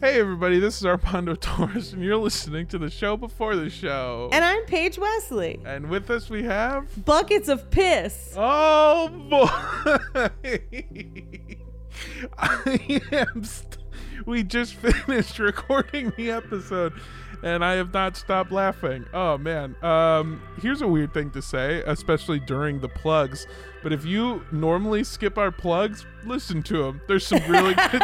Hey everybody, this is Armando Torres, and you're listening to the show before the show. And I'm Paige Wesley. And with us we have Buckets of piss. Oh boy! I am. St- we just finished recording the episode, and I have not stopped laughing. Oh man! Um, here's a weird thing to say, especially during the plugs. But if you normally skip our plugs, listen to them. There's some really good.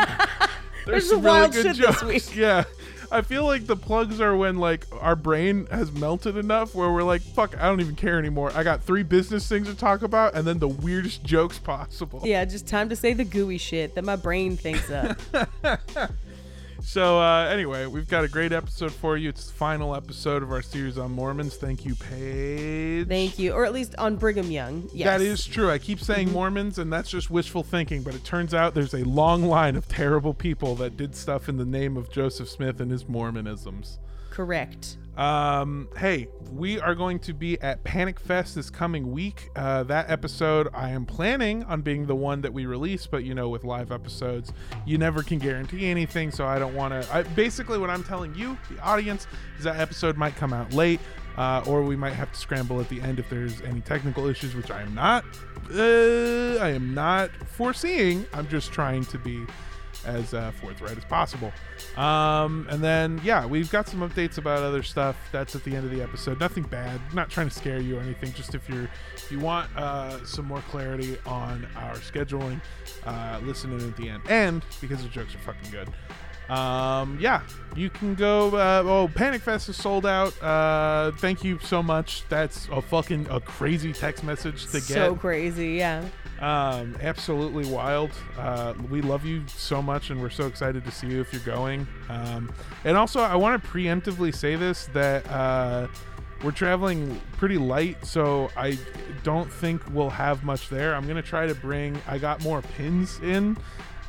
There's some some wild shit this jokes. week. Yeah. I feel like the plugs are when like our brain has melted enough where we're like, fuck, I don't even care anymore. I got three business things to talk about and then the weirdest jokes possible. Yeah, just time to say the gooey shit that my brain thinks of. So uh, anyway, we've got a great episode for you. It's the final episode of our series on Mormons. Thank you, Paige. Thank you. Or at least on Brigham Young. Yes. That is true. I keep saying Mormons, and that's just wishful thinking. But it turns out there's a long line of terrible people that did stuff in the name of Joseph Smith and his Mormonisms. Correct. Um, hey, we are going to be at Panic Fest this coming week. Uh, that episode, I am planning on being the one that we release, but you know, with live episodes, you never can guarantee anything. So I don't want to. Basically, what I'm telling you, the audience, is that episode might come out late, uh, or we might have to scramble at the end if there's any technical issues, which I am not. Uh, I am not foreseeing. I'm just trying to be as uh, forthright as possible. Um, and then, yeah, we've got some updates about other stuff. That's at the end of the episode. Nothing bad. Not trying to scare you or anything. Just if you're if you want uh, some more clarity on our scheduling, uh, listen in at the end. And because the jokes are fucking good. Um, yeah, you can go. Uh, oh, Panic Fest is sold out. Uh, thank you so much. That's a fucking a crazy text message to get So crazy, yeah. um, absolutely wild. Uh, we love you so much, and we're so excited to see you if you're going. Um, and also, I want to preemptively say this that uh, we're traveling pretty light, so I don't think we'll have much there. I'm gonna try to bring. I got more pins in.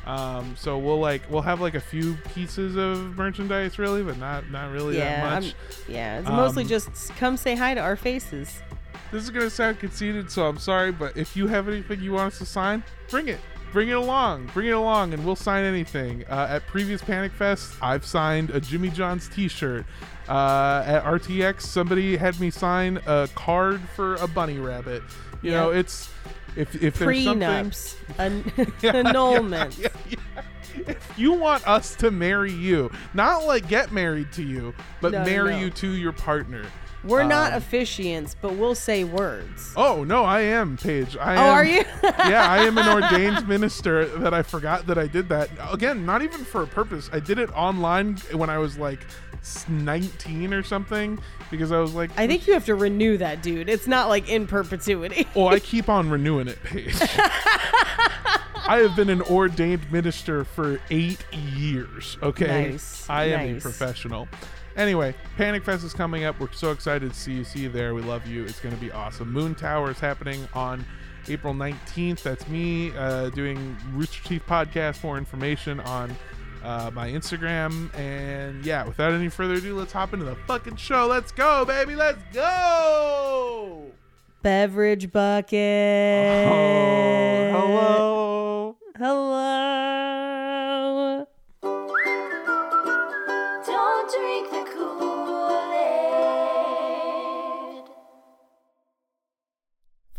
Um, so we'll like we'll have like a few pieces of merchandise really, but not not really yeah, that I'm, much. yeah. It's mostly Um, just come say hi to our faces. This is gonna sound conceited, so I'm sorry, but if you have anything you want us to sign, bring it. Bring it along. Bring it along, and we'll sign anything. Uh, at previous Panic Fest, I've signed a Jimmy John's T-shirt. Uh, at RTX, somebody had me sign a card for a bunny rabbit. You know, it's if if there's. Prenups. An- annulments. yeah, yeah, yeah. If you want us to marry you, not like get married to you, but No, marry no. you to your partner. We're not Um, officiants, but we'll say words. Oh no, I am Paige. I Oh, am, are you? yeah, I am an ordained minister. That I forgot that I did that. Again, not even for a purpose. I did it online when I was like 19 or something because I was like, I think you have to renew that, dude. It's not like in perpetuity. oh, I keep on renewing it, Paige. I have been an ordained minister for eight years. Okay, Nice, I am a professional. Anyway, Panic Fest is coming up. We're so excited to see you. See you there. We love you. It's going to be awesome. Moon Tower is happening on April 19th. That's me uh, doing Rooster Teeth podcast. More information on uh, my Instagram. And yeah, without any further ado, let's hop into the fucking show. Let's go, baby. Let's go. Beverage bucket. Oh, hello. Hello.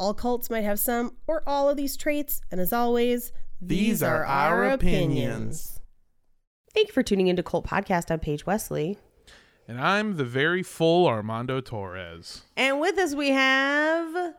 All cults might have some or all of these traits, and as always, these, are, our opinions. Thank you for tuning into Cult Podcast. I'm Paige Wesley. And I'm the very full Armando Torres. And with us we have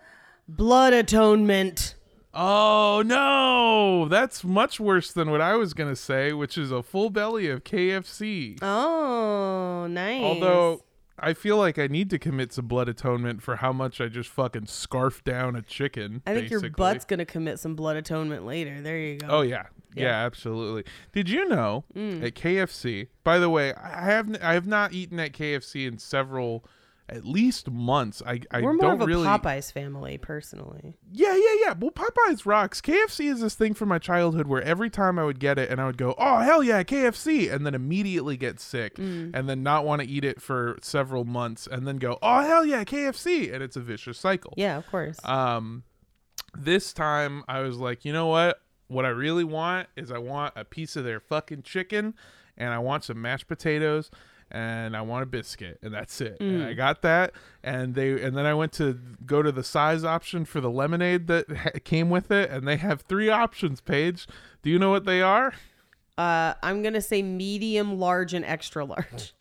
Blood Atonement. Oh no, that's much worse than what I was gonna say, which is a full belly of KFC. Oh, nice. Although I feel like I need to commit some blood atonement for how much I just fucking scarfed down a chicken. I think your butt's gonna commit some blood atonement later. There you go. Oh yeah. yeah, Yeah. Mm. absolutely. Did you know at KFC? By the way, I have n- I have not eaten at KFC in several at least months. I I We're more don't of a really Popeyes family, personally. Yeah, yeah, yeah. Well, Popeyes rocks. KFC is this thing from my childhood where every time I would get it and I would go, "Oh, hell yeah, KFC," and then immediately get sick Mm. and then not want to eat it for several months and then go, "Oh, hell yeah, KFC," and it's a vicious cycle. Yeah, of course. Um, this time I was like, you know what? What I really want is I want a piece of their fucking chicken, and I want some mashed potatoes, and I want a biscuit, and that's it. And I got that, and they, and then I went to go to the size option for the lemonade that ha- came with it, and they have three options. Paige, do you know what they are? Uh, I'm gonna say medium, large, and extra large.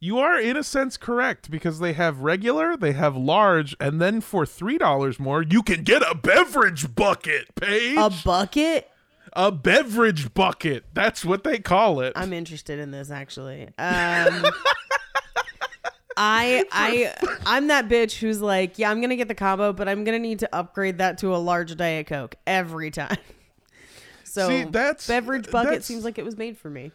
You are in a sense correct because they have regular, they have large, and then for three dollars more, you can get a beverage bucket. Paige, A bucket. A beverage bucket. That's what they call it. I'm interested in this actually. Um, I I I'm that bitch who's like, yeah, I'm gonna get the combo, but I'm gonna need to upgrade that to a large diet coke every time. So See, that's- beverage bucket that's- seems like it was made for me.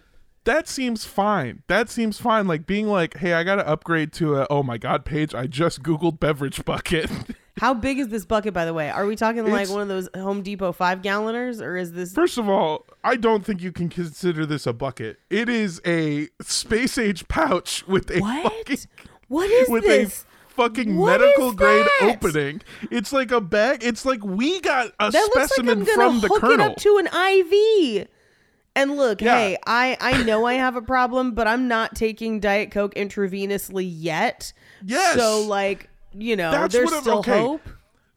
that seems fine. That seems fine. Like being like, hey, I got to upgrade to a. Oh my god, Paige, I just googled beverage bucket. How big is this bucket, by the way? Are we talking like It's- one of those Home Depot five galloners, or is this? First of all, I don't think you can consider this a bucket. It is a space age pouch with a What? fucking What is with this? a fucking What medical is grade that? opening. It's like a bag. It's like we got a that looks like specimen I'm gonna from the hook colonel. it up to an IV. And look, Yeah. hey, I I know I have a problem, but I'm not taking Diet Coke intravenously yet. Yes. So like, you know, That's there's what I'm- still okay. hope.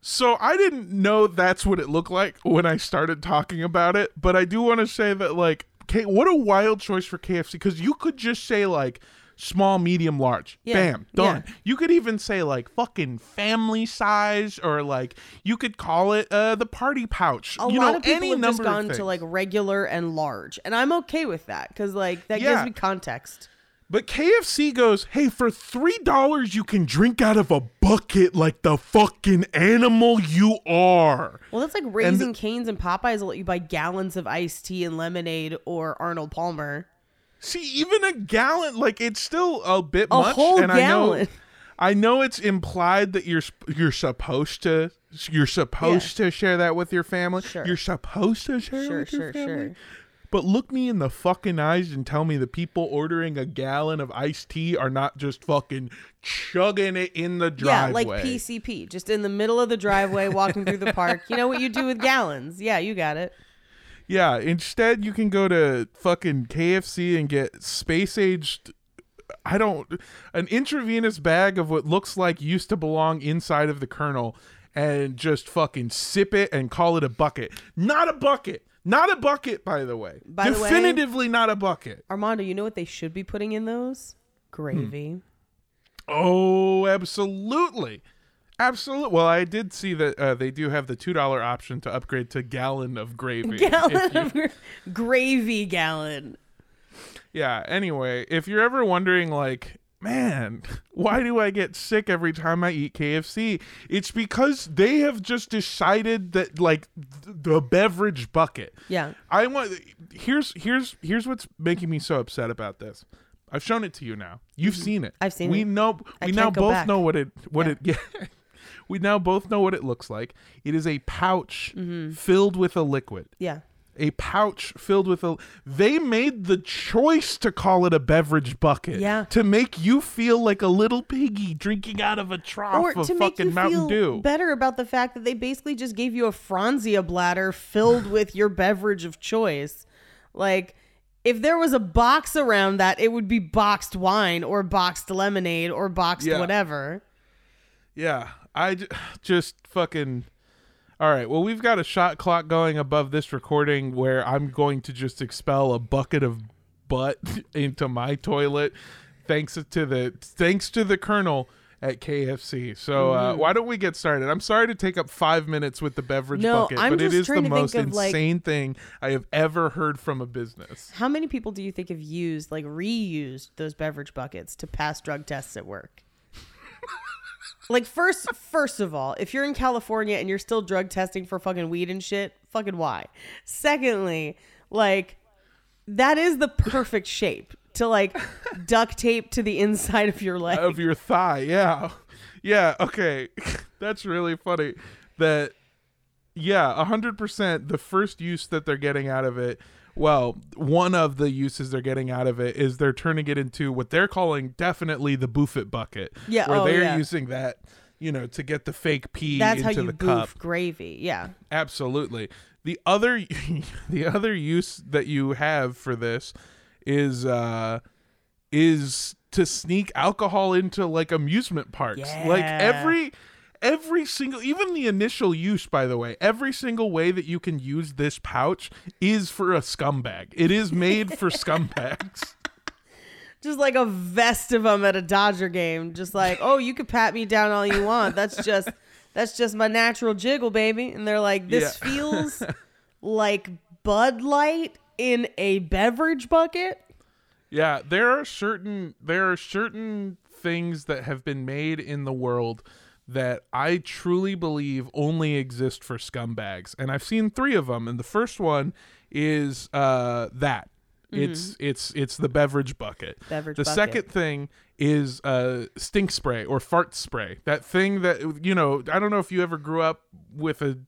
So I didn't know that's what it looked like when I started talking about it, but I do want to say that like, K- what a wild choice for KFC because you could just say like small, medium, large, Yeah, bam, done. yeah. You could even say like fucking family size, or like you could call it uh the party pouch. A you lot know, of people have just gone to like regular and large, and I'm okay with that because like that Yeah. gives me context. But KFC goes, hey, for three dollars you can drink out of a bucket like the fucking animal you are. Well, that's like Raising Cane's and Popeyes will let you buy gallons of iced tea and lemonade or Arnold Palmer. See, even a gallon, like it's still a bit A much. whole and gallon. I know, I know it's implied that you're you're supposed to you're supposed to share that with your family. Sure. You're supposed to share it Sure, with your family. sure. But look me in the fucking eyes and tell me the people ordering a gallon of iced tea are not just fucking chugging it in the driveway. Yeah, like PCP, just in the middle of the driveway, walking through the park. You know what you do with gallons? Yeah, you got it. Yeah, instead you can go to fucking KFC and get space aged I don't an intravenous bag of what looks like used to belong inside of the colonel and just fucking sip it and call it a bucket. Not a bucket. Not a bucket by the way. By the way- Definitively not a bucket. Armando, you know what they should be putting in those? Gravy. Oh, absolutely. Absolutely. Well, I did see that uh, they do have the $2 option to upgrade to gallon of gravy. if you- Gallon of gra- gravy gallon. Yeah, anyway, if you're ever wondering, like, man, why do I get sick every time I eat KFC? It's because they have just decided that, like, th- the beverage bucket. Yeah. I want here's here's here's what's making me so upset about this. I've shown it to you now. You've seen it. Mm-hmm. I've seen we it. know I we now both back. know what it what Yeah. it yeah. we now both know what it looks like. It is a pouch Mm-hmm. filled with a liquid Yeah. A pouch filled with a they made the choice to call it a beverage bucket Yeah. to make you feel like a little piggy drinking out of a trough Or of to make fucking you mountain feel dew better about the fact that they basically just gave you a Franzia bladder filled with your beverage of choice. Like, if there was a box around that, it would be boxed wine or boxed lemonade or boxed Yeah. whatever. yeah i j- just fucking all right well we've got a shot clock going above this recording where i'm going to just expel a bucket of butt into my toilet thanks to the thanks to the colonel at KFC. So uh, Mm-hmm. why don't we get started? I'm sorry to take up five minutes with the beverage No, bucket, I'm but it just is the trying to think most of, like- insane thing I have ever heard from a business. How many people do you think have used, like, reused those beverage buckets to pass drug tests at work? like, first, first of all, if you're in California and you're still drug testing for fucking weed and shit, fucking why? Secondly, like, that is the perfect shape to like duct tape to the inside of your leg. of your thigh. Yeah. Yeah, okay. That's really funny. That yeah, 100% the first use that they're getting out of it, well, one of the uses they're getting out of it is they're turning it into what they're calling definitely the Buffet bucket. Yeah, Where oh, they're yeah. using that, you know, to get the fake pee That's how into you the cup. gravy. Yeah. Absolutely. The other the other use that you have for this is uh is to sneak alcohol into like amusement parks. Like every every single even the initial use by the way, every single way that you can use this pouch is for a scumbag. It is made for scumbags. Just like a vest of them at a Dodger game. Just like, oh, you could pat me down all you want. That's just that's just my natural jiggle, baby. And they're like, this Yeah. feels like Bud Light in a beverage bucket. Yeah, there are certain there are certain things that have been made in the world that I truly believe only exist for scumbags, and I've seen three of them. And the first one is uh, that it's it's it's the beverage bucket. Beverage the bucket. second thing is uh, stink spray or fart spray. That thing that you know. I don't know if you ever grew up with a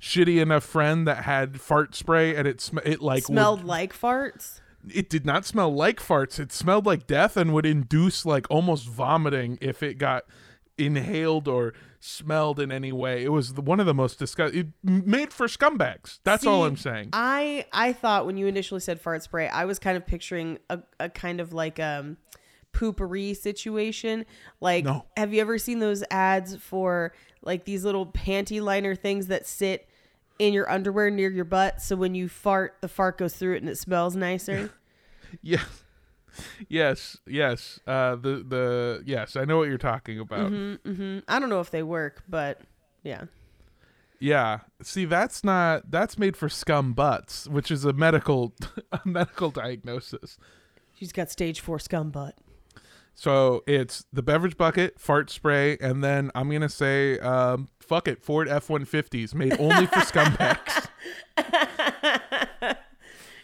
shitty enough friend that had fart spray and it sm- it like would- Smelled like farts. it did not smell like farts. It smelled like death and would induce like almost vomiting if it got inhaled or smelled in any way. It was the, one of the most disgusting. Made for scumbags. That's all I'm saying. I I thought when you initially said fart spray, I was kind of picturing a, a kind of like um poopery situation. Like No. have you ever seen those ads for like these little panty liner things that sit in your underwear near your butt so when you fart the fart goes through it and it smells nicer? Yeah. Yes, yes. Uh, the the yes, I know what you're talking about. hmm I don't know if they work, but yeah. Yeah. See, that's not that's made for scum butts, which is a medical a medical diagnosis. She's got stage 4 scum butt. So it's the beverage bucket, fart spray, and then I'm gonna say, um, fuck it, Ford F-150s made only for scumbags.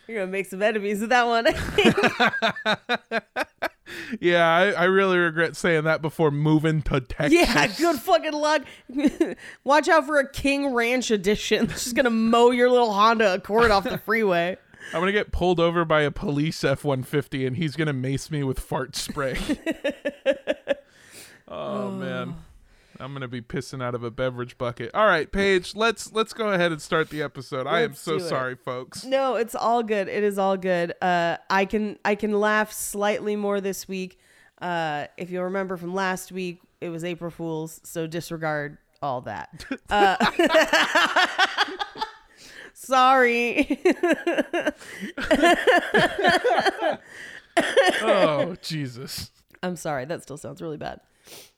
You're going to make some enemies with that one. yeah, I, I really regret saying that before moving to Texas. Yeah, good fucking luck. Watch out for a King Ranch edition. It's just gonna mow your little Honda Accord off the freeway. I'm gonna get pulled over by a police F-150, and he's gonna mace me with fart spray. oh man. Oh. I'm gonna be pissing out of a beverage bucket. All right, Paige, let's let's go ahead and start the episode. I am Let's so sorry, folks. No, it's all good. It is all good. Uh, I can I can laugh slightly more this week. Uh, if you'll remember from last week, it was April Fools, so disregard all that. Uh, sorry. Oh Jesus. I'm sorry. That still sounds really bad.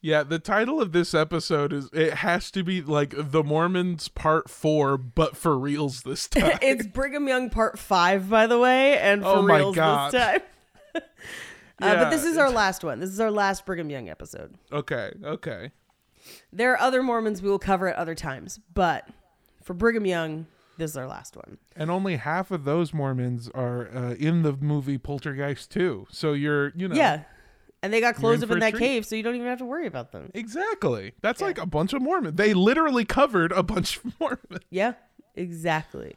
Yeah, the title of this episode is it has to be like The Mormons Part 4 but for reals this time. it's Brigham Young Part Five, by the way, and for Oh my reals God. this time. uh, Yeah, but this is our last one. This is our last Brigham Young episode. okay, okay. There are other Mormons we will cover at other times, but for Brigham Young, this is our last one. And only half of those Mormons are uh, in the movie Poltergeist 2. So you're, you know. Yeah, and they got closed up for in that cave, so you don't even have to worry about them. Exactly. That's like a bunch of Mormons. They literally covered a bunch of Mormons. Yeah, exactly.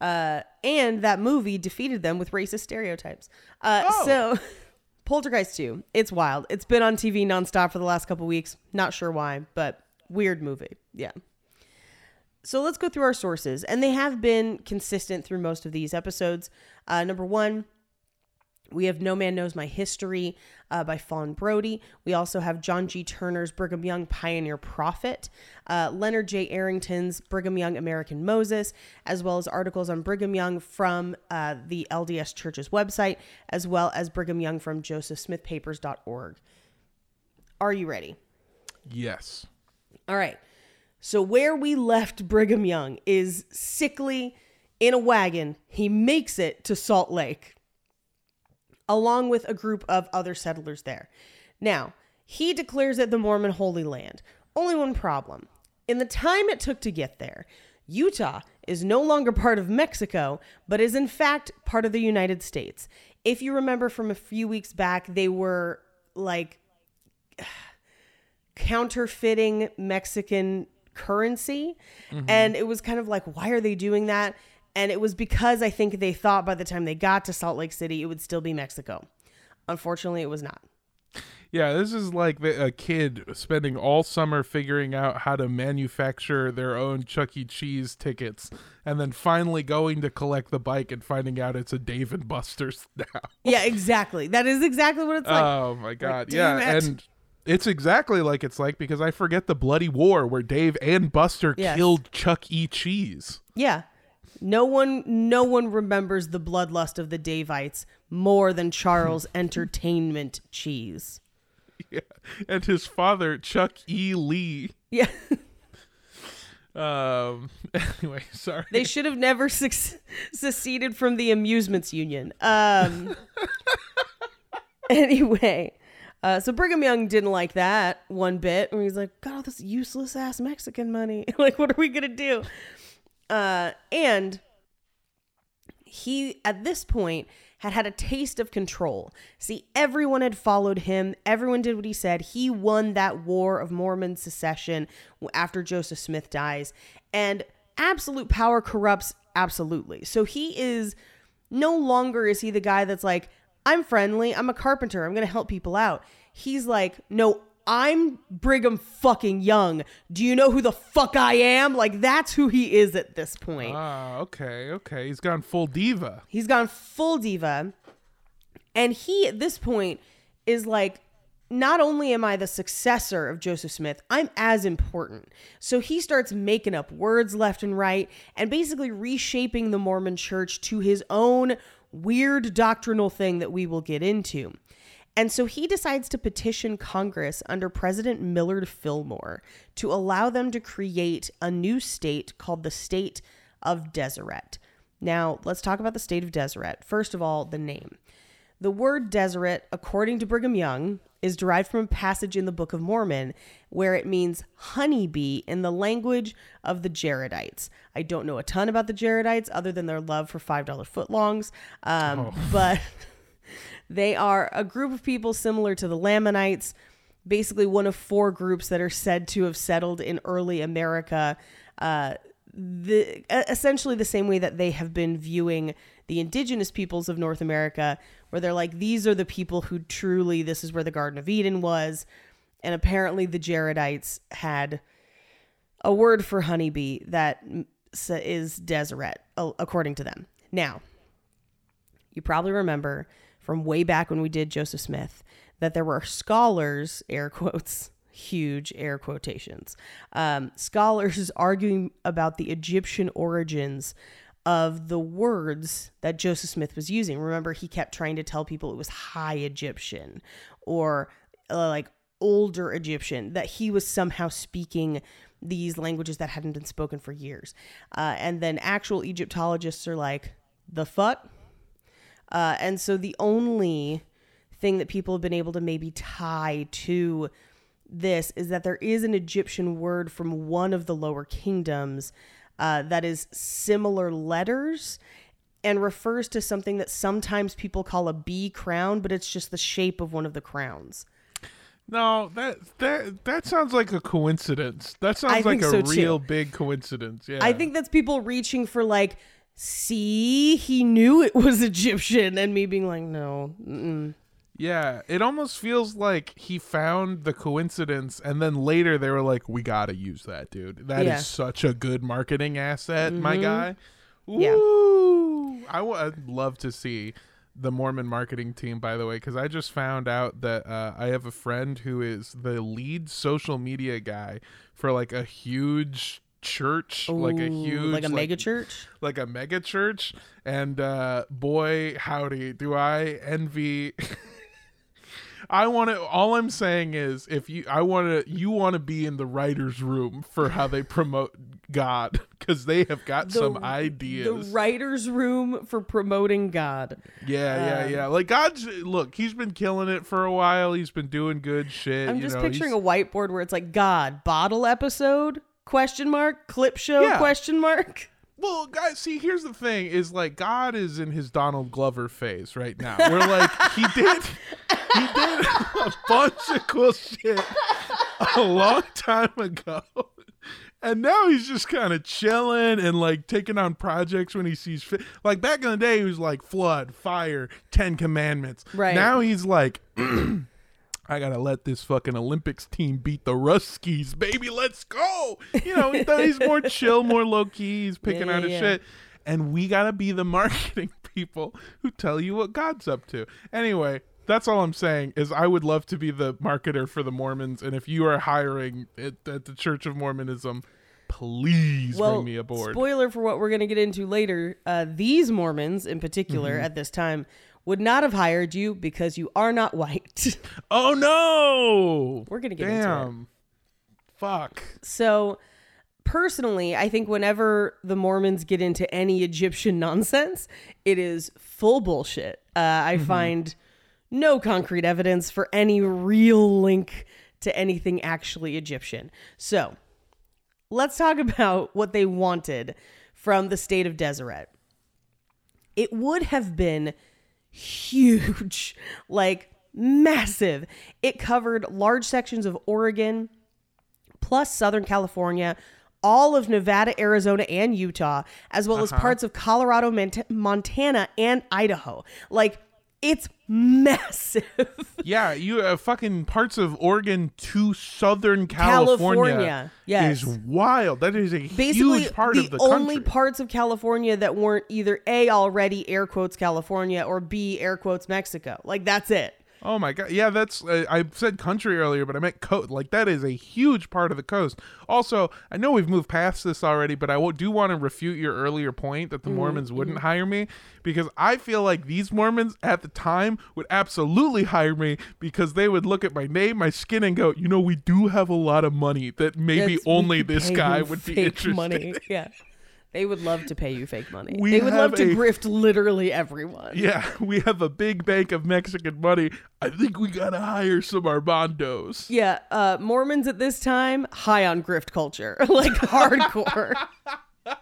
Uh, and that movie defeated them with racist stereotypes. Uh, Oh. So, Poltergeist 2, it's wild. It's been on TV nonstop for the last couple weeks. Not sure why, but weird movie. Yeah. So let's go through our sources, and they have been consistent through most of these episodes. Uh, number one, we have No Man Knows My History uh, by Fawn Brodie. We also have John G. Turner's Brigham Young Pioneer Prophet, uh, Leonard J. Arrington's Brigham Young American Moses, as well as articles on Brigham Young from uh, the LDS Church's website, as well as Brigham Young from josephsmithpapers.org. Are you ready? Yes. All right. So where we left Brigham Young is sickly in a wagon. He makes it to Salt Lake along with a group of other settlers there. Now, he declares it the Mormon Holy Land. Only one problem. In the time it took to get there, Utah is no longer part of Mexico, but is in fact part of the United States. if you remember from a few weeks back, they were like counterfeiting Mexican currency. Mm-hmm. And it was kind of like, why are they doing that? And it was because I think they thought by the time they got to Salt Lake City, it would still be Mexico. Unfortunately, it was not. Yeah, this is like the, a kid spending all summer figuring out how to manufacture their own Chuck E. Cheese tickets, and then finally going to collect the bike and finding out it's a Dave and Buster's now. Yeah, exactly. That is exactly what it's like. oh my god! damn yeah, it. and it's exactly like it's like because I forget the bloody war where Dave and Buster Yes. killed Chuck E. Cheese. Yeah. No one no one remembers the bloodlust of the Davites more than Charles Entertainment Cheese. Yeah, and his father Chuck E. Lee. Yeah. Um. Anyway, sorry. They should have never seceded from the amusements union. Um Anyway, uh, so Brigham Young didn't like that one bit. And he's like, "Got all this useless ass Mexican money. like, what are we gonna do?" Uh, and he at this point had had a taste of control. See, everyone had followed him. Everyone did what he said. He won that war of Mormon secession after Joseph Smith dies. And absolute power corrupts absolutely. So he is no longer is he the guy that's like, I'm friendly, I'm a carpenter, I'm going to help people out. He's like, "No, I'm Brigham fucking Young. Do you know who the fuck I am?" Like that's who he is at this point. Ah, okay, okay. He's gone full diva. He's gone full diva. And he, at this point, is like, not only am I the successor of Joseph Smith, I'm as important. So he starts making up words left and right and basically reshaping the Mormon church to his own weird doctrinal thing that we will get into. And so he decides to petition Congress under President Millard Fillmore to allow them to create a new state called the State of Deseret. Now, let's talk about the State of Deseret. First of all, the name. The word Deseret, according to Brigham Young, is derived from a passage in the Book of Mormon where it means honeybee in the language of the Jaredites. I don't know a ton about the Jaredites other than their love for $5 footlongs, um, but they are a group of people similar to the Lamanites, basically one of four groups that are said to have settled in early America. Uh, the essentially the same way that they have been viewing the indigenous peoples of North America, where they're like, these are the people who truly, this is where the Garden of Eden was. And apparently the Jaredites had a word for honeybee that is Deseret, according to them. Now, you probably remember from way back when we did Joseph Smith that there were scholars, air quotes, huge air quotations, um, scholars arguing about the Egyptian origins of the words that Joseph Smith was using. Remember, he kept trying to tell people it was High Egyptian or uh, like older Egyptian, that he was somehow speaking these languages that hadn't been spoken for years. Uh, and then actual Egyptologists are like, the fuck? Uh, and so the only thing that people have been able to maybe tie to this is that there is an Egyptian word from one of the lower kingdoms uh, that is similar letters and refers to something that sometimes people call a bee crown, but it's just the shape of one of the crowns. No, that that that sounds like a coincidence. That sounds like a so, too. real big coincidence. Yeah. I think that's people reaching for like, see, he knew it was Egyptian, and me being like, no, mm-mm. Yeah, it almost feels like he found the coincidence and then later they were like, "We got to use that, dude. That is Yeah. such a good marketing asset, my guy." Yeah. Ooh. I w- I'd love to see the Mormon marketing team by the way cuz I just found out that uh, I have a friend who is the lead social media guy for like a huge church, like a huge like a mega church. like a mega church and uh boy howdy do i envy i want to all i'm saying is if you i want to you want to be in the writers room for how they promote god because they have got some ideas. The writer's room for promoting God. yeah yeah um, yeah like god's look he's been killing it for a while he's been doing good shit I'm just know, picturing a whiteboard where it's like God bottle episode question mark clip show Yeah. question mark. Well, guys, see, here's the thing: is like God is in his Donald Glover phase right now. We're like he did, he did a bunch of cool shit a long time ago, and now he's just kind of chilling and like taking on projects when he sees fit. Like back in the day, he was like flood, fire, Ten Commandments. Right. now, he's like. I gotta let this fucking Olympics team beat the Ruskies, baby. Let's go. You know, he's more chill, more low key. He's picking Yeah, out his yeah. shit. And we gotta be the marketing people who tell you what God's up to. Anyway, that's all I'm saying is I would love to be the marketer for the Mormons. And if you are hiring at, at the Church of Mormonism, please well, bring me aboard. spoiler for what we're to get into later. Uh, these Mormons, in particular, Mm-hmm. at this time, would not have hired you because you are not white. oh no! we're going to get into it. Damn. Fuck. So, personally, I think whenever the Mormons get into any Egyptian nonsense, it is full bullshit. Uh, I find no concrete evidence for any real link to anything actually Egyptian. So, let's talk about what they wanted from the state of Deseret. It would have been huge, like massive. It covered large sections of Oregon, plus Southern California, all of Nevada, Arizona, and Utah, as well as uh-huh. parts of Colorado, Mont- Montana, and Idaho. Like, it's massive. Yeah, you uh, fucking parts of Oregon to Southern California, California, yes. is wild. That is a Basically, huge part the, of the only country. parts of California that weren't either A, already air quotes California, or B, air quotes Mexico. Like, that's it. Oh my god, yeah, that's uh, I said country earlier, but I meant coast. Like that is a huge part of the coast. Also, I know we've moved past this already, but I do want to refute your earlier point that the Mm-hmm, Mormons wouldn't hire me because I feel like these Mormons at the time would absolutely hire me because they would look at my name, my skin, and go, you know, we do have a lot of money that maybe only this guy would be interested. Money. Yeah. They would love to pay you fake money. We they would love to a- grift literally everyone. Yeah, we have a big bank of Mexican money. I think we gotta hire some Armandos. Yeah, uh, Mormons at this time high on grift culture, like hardcore.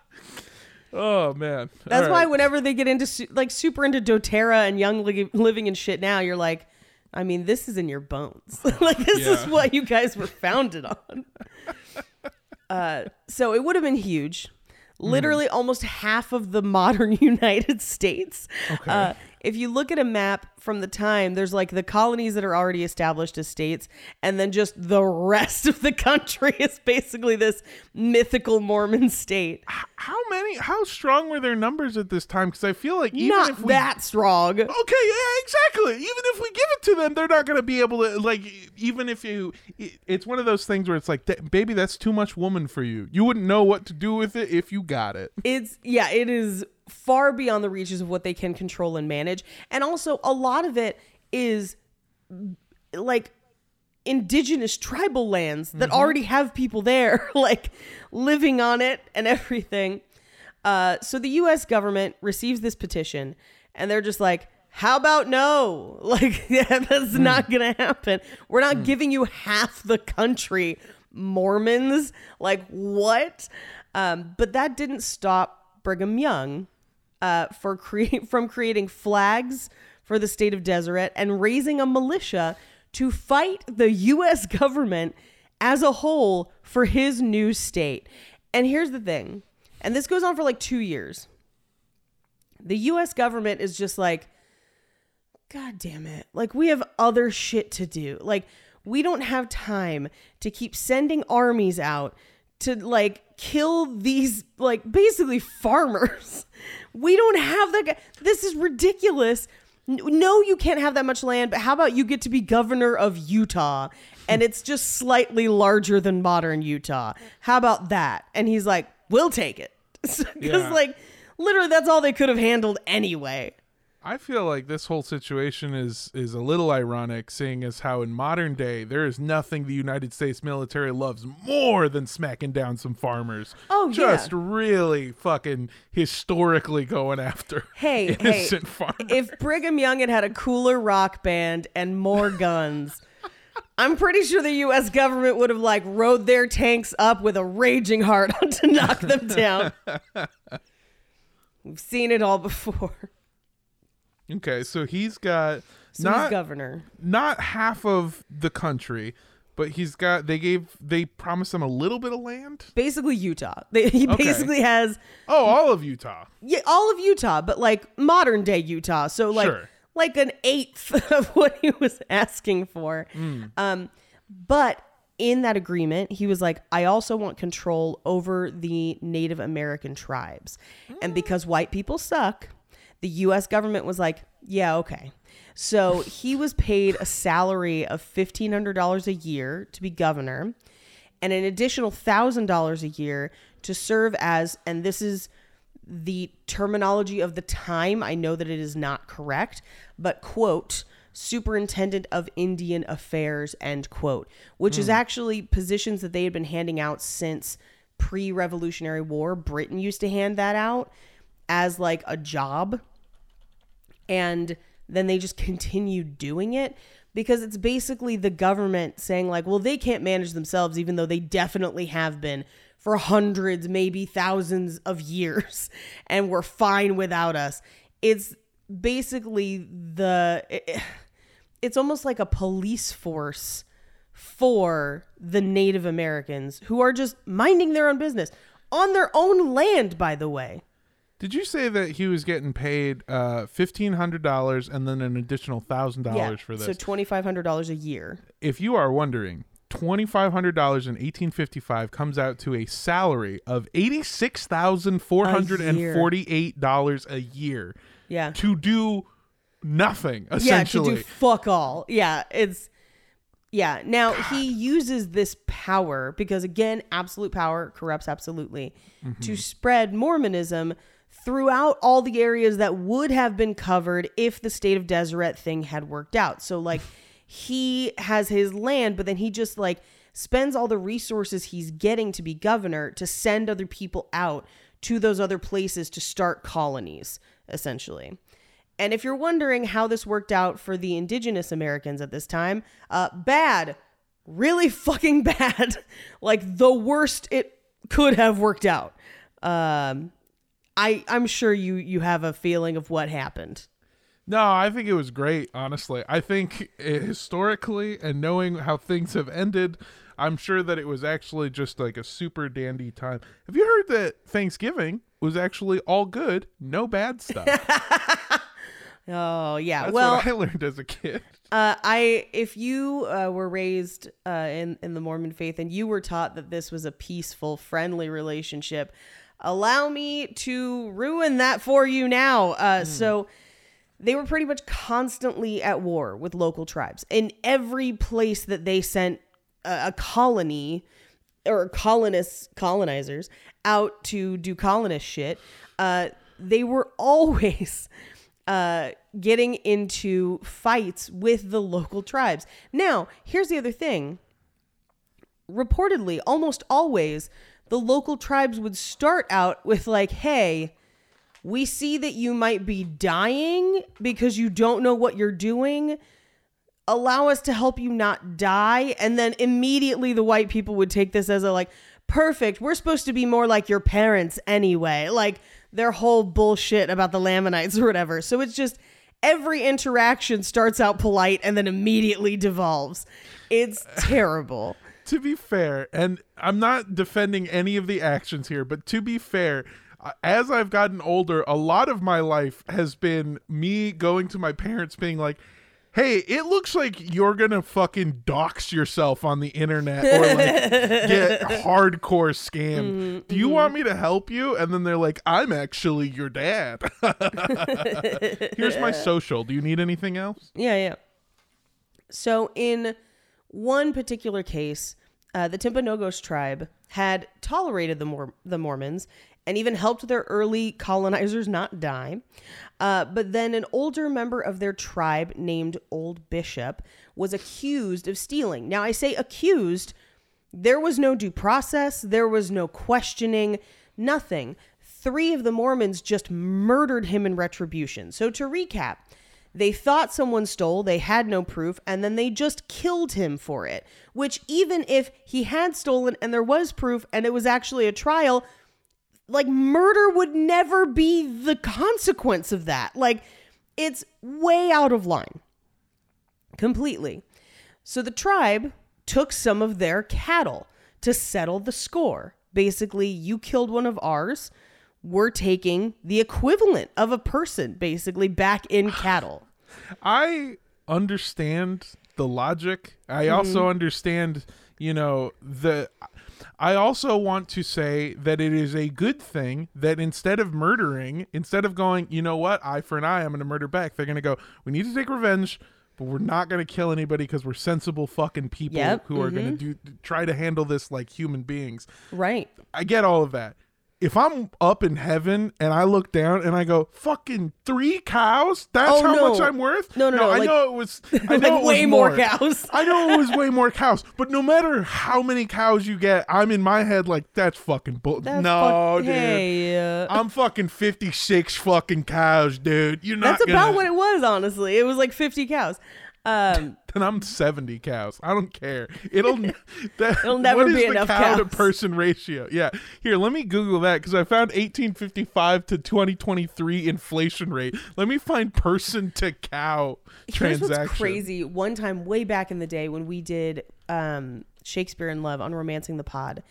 Oh man, That's All why right. whenever they get into su- like super into DoTerra and Young li- Living and shit now, you're like, I mean, this is in your bones. like this is what you guys were founded on. uh, so it would have been huge. Literally almost half of the modern United States. Okay. Uh, if you look at a map from the time, there's like the colonies that are already established as states, and then just the rest of the country is basically this mythical Mormon state. how many? How strong were their numbers at this time? Because I feel like even Not if we, that strong. Okay, yeah, exactly. Even if we give it to them, they're not going to be able to like. Even if you, it's one of those things where it's like, baby, that's too much woman for you. You wouldn't know what to do with it if you got it. It's yeah, it is far beyond the reaches of what they can control and manage. And also a lot of it is like indigenous tribal lands that already have people there like living on it and everything. Uh, so the US government receives this petition and they're just like how about no? Like, yeah, that's not going to happen. We're not giving you half the country, Mormons. Like, what? Um, but that didn't stop Brigham Young uh, for cre- from creating flags for the state of Deseret and raising a militia to fight the U.S. government as a whole for his new state. And here's the thing, and this goes on for like two years. The U.S. government is just like, God damn it. Like, we have other shit to do. Like, we don't have time to keep sending armies out to, like, kill these, like, basically farmers. We don't have that. This is ridiculous. No, you can't have that much land, but how about you get to be governor of Utah and it's just slightly larger than modern Utah? How about that? And he's like, we'll take it. Because, Yeah. like, literally, that's all they could have handled anyway. I feel like this whole situation is is a little ironic, seeing as how in modern day there is nothing the United States military loves more than smacking down some farmers. Oh, yeah. just really fucking historically going after Hey, hey, farmers. if Brigham Young had had a cooler rock band and more guns, I'm pretty sure the U.S. government would have like rode their tanks up with a raging heart to knock them down. We've seen it all before. Okay, so he's got So he's not governor. not half of the country, but he's got they gave they promised him a little bit of land. Basically, Utah. They, he Okay. basically has Oh, all of Utah. yeah, all of Utah, but like modern day Utah. So like Sure. like an eighth of what he was asking for. Um, but in that agreement, he was like, I also want control over the Native American tribes. And because white people suck, the US government was like, yeah, okay. So he was paid a salary of $1,500 a year to be governor and an additional $1,000 a year to serve as, and this is the terminology of the time. I know that it is not correct, but quote, superintendent of Indian affairs, end quote, which is hmm. actually positions that they had been handing out since pre Revolutionary War. Britain used to hand that out as like a job. And then they just continue doing it because it's basically the government saying, like, well, they can't manage themselves, even though they definitely have been for hundreds, maybe thousands of years, and we're fine without us. It's basically the. it- it's almost like a police force for the Native Americans who are just minding their own business on their own land, by the way. Did you say that he was getting paid uh, fifteen hundred dollars and then an additional thousand dollars for this? So twenty five hundred dollars a year. if you are wondering, twenty five hundred dollars in eighteen fifty five comes out to a salary of eighty six thousand four hundred and forty eight dollars a year Yeah. to do nothing essentially. Yeah, to do fuck all. Yeah, it's yeah. Now he uses this power because again, absolute power corrupts absolutely to spread Mormonism throughout all the areas that would have been covered if the state of Deseret thing had worked out. So like he has his land, but then he just like spends all the resources he's getting to be governor to send other people out to those other places to start colonies, essentially. And if you're wondering how this worked out for the indigenous Americans at this time, uh, bad. Really fucking bad. like the worst it could have worked out. Um, I I'm sure you you have a feeling of what happened. No, I think it was great, honestly. I think historically and knowing how things have ended, I'm sure that it was actually just like a super dandy time. Have you heard that Thanksgiving was actually all good, no bad stuff? Oh yeah. That's well, what I learned as a kid. Uh, I if you uh, were raised uh, in in the Mormon faith and you were taught that this was a peaceful, friendly relationship, allow me to ruin that for you now. Uh, So they were pretty much constantly at war with local tribes in every place that they sent a, a colony or colonists colonizers out to do colonist shit. Uh, they were always uh, getting into fights with the local tribes. Now, here's the other thing. Reportedly, almost always, the local tribes would start out with, like, hey, we see that you might be dying because you don't know what you're doing. Allow us to help you not die. And then immediately the white people would take this as a, like, perfect. We're supposed to be more like your parents anyway. Like, their whole bullshit about the Lamanites or whatever. So it's just every interaction starts out polite and then immediately devolves. It's terrible. To be fair, and I'm not defending any of the actions here, but to be fair, uh, as I've gotten older, a lot of my life has been me going to my parents being like, Hey, it looks like you're gonna fucking dox yourself on the internet or like get hardcore scammed. Do you want me to help you? And then they're like, I'm actually your dad. Here's my social. Do you need anything else? Yeah, yeah. So in one particular case, uh, the Timpanogos tribe had tolerated the Mor- the Mormons and even helped their early colonizers not die. Uh, but then an older member of their tribe named Old Bishop was accused of stealing. Now I say accused. There was no due process. There was no questioning. Nothing. Three of the Mormons just murdered him in retribution. So to recap, They thought someone stole, they had no proof, and then they just killed him for it. Which, even if he had stolen and there was proof and it was actually a trial, like murder would never be the consequence of that. Like, it's way out of line completely. So the tribe took some of their cattle to settle the score. Basically, you killed one of ours. We're taking the equivalent of a person, basically, back in cattle. I understand the logic. I Mm-hmm. also understand, you know, the I also want to say that it is a good thing that instead of murdering, instead of going, you know what, eye for an eye, I'm going to murder back, they're going to go, we need to take revenge, but we're not going to kill anybody because we're sensible fucking people Yep, mm-hmm. who are going to do try to handle this like human beings. Right. I get all of that. If I'm up in heaven and I look down and I go, fucking three cows? That's Oh, how no. much I'm worth? No, no, no, I like- know it was. I Like know it was way more cows. I know it was way more cows, but no matter how many cows you get, I'm in my head like that's fucking bull. That's no, fuck- dude. Hey, uh, I'm fucking 56 fucking cows, dude. You're not that's gonna. about what it was, honestly. It was like 50 cows. Um, then I'm 70 cows. I don't care. It'll that, It'll never be enough cow to person ratio. Yeah. Here, let me Google that because I found 1855 to 2023 inflation rate. Let me find person to cow Here's transaction. what's crazy. One time, way back in the day, when we did um, Shakespeare in Love on Romancing the Pod,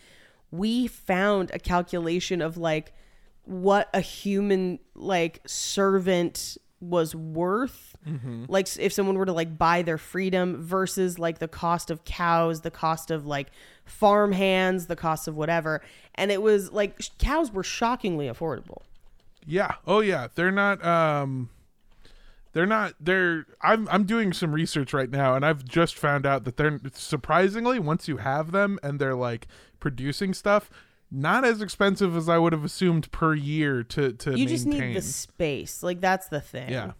we found a calculation of like what a human like servant was worth. Mm-hmm. Like if someone were to like buy their freedom versus like the cost of cows, the cost of like farm hands, the cost of whatever, and it was like sh- cows were shockingly affordable. Yeah. Oh yeah. They're not um they're not they're I'm I'm doing some research right now and I've just found out that they're surprisingly once you have them and they're like producing stuff not as expensive as I would have assumed per year to to You maintain. just need the space. Like that's the thing. Yeah.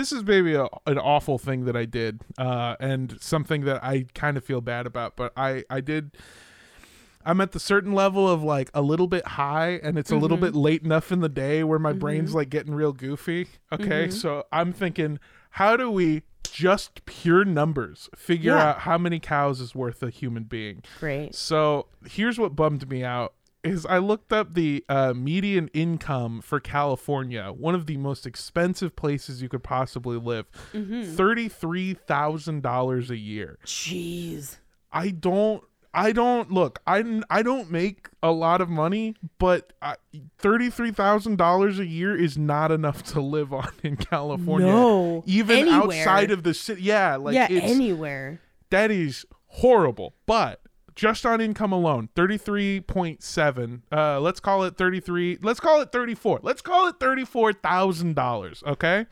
This is maybe a, an awful thing that I did, uh, and something that I kind of feel bad about. But I, I did. I'm at the certain level of like a little bit high, and it's a little Mm-hmm. bit late enough in the day where my brain's like getting real goofy. Okay, Mm-hmm. so I'm thinking, how do we just pure numbers figure Yeah. out how many cows is worth a human being? Great. So here's what bummed me out is I looked up the uh, median income for California, one of the most expensive places you could possibly live, thirty-three thousand dollars a year. Jeez. I don't. I don't look. I I don't make a lot of money, but thirty-three thousand dollars a year is not enough to live on in California. No. even Anywhere. outside of the city. Yeah, like yeah, anywhere. that is horrible. But just on income alone, 33.7. Uh let's call it 33. Let's call it 34. Let's call it $34,000, okay?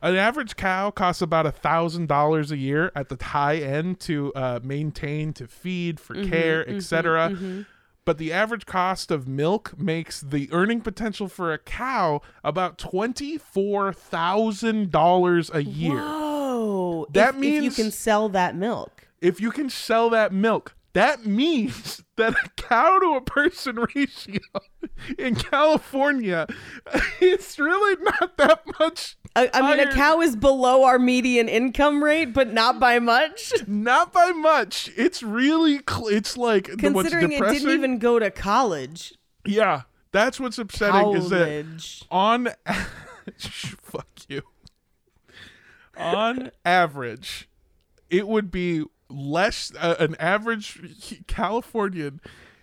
An average cow costs about a thousand dollars a year at the high end to uh, maintain, to feed, for care, etc. But the average cost of milk makes the earning potential for a cow about twenty four thousand dollars a year. Whoa. That if, if you can sell that milk. if you can sell that milk, that means that a cow to a person ratio in California, it's really not that much. I, I mean, a cow is below our median income rate, but not by much. Not by much. It's really, cl- it's like Considering it didn't even go to college. yeah, that's what's upsetting is that College. on fuck you. On average, it would be less. Uh, an average Californian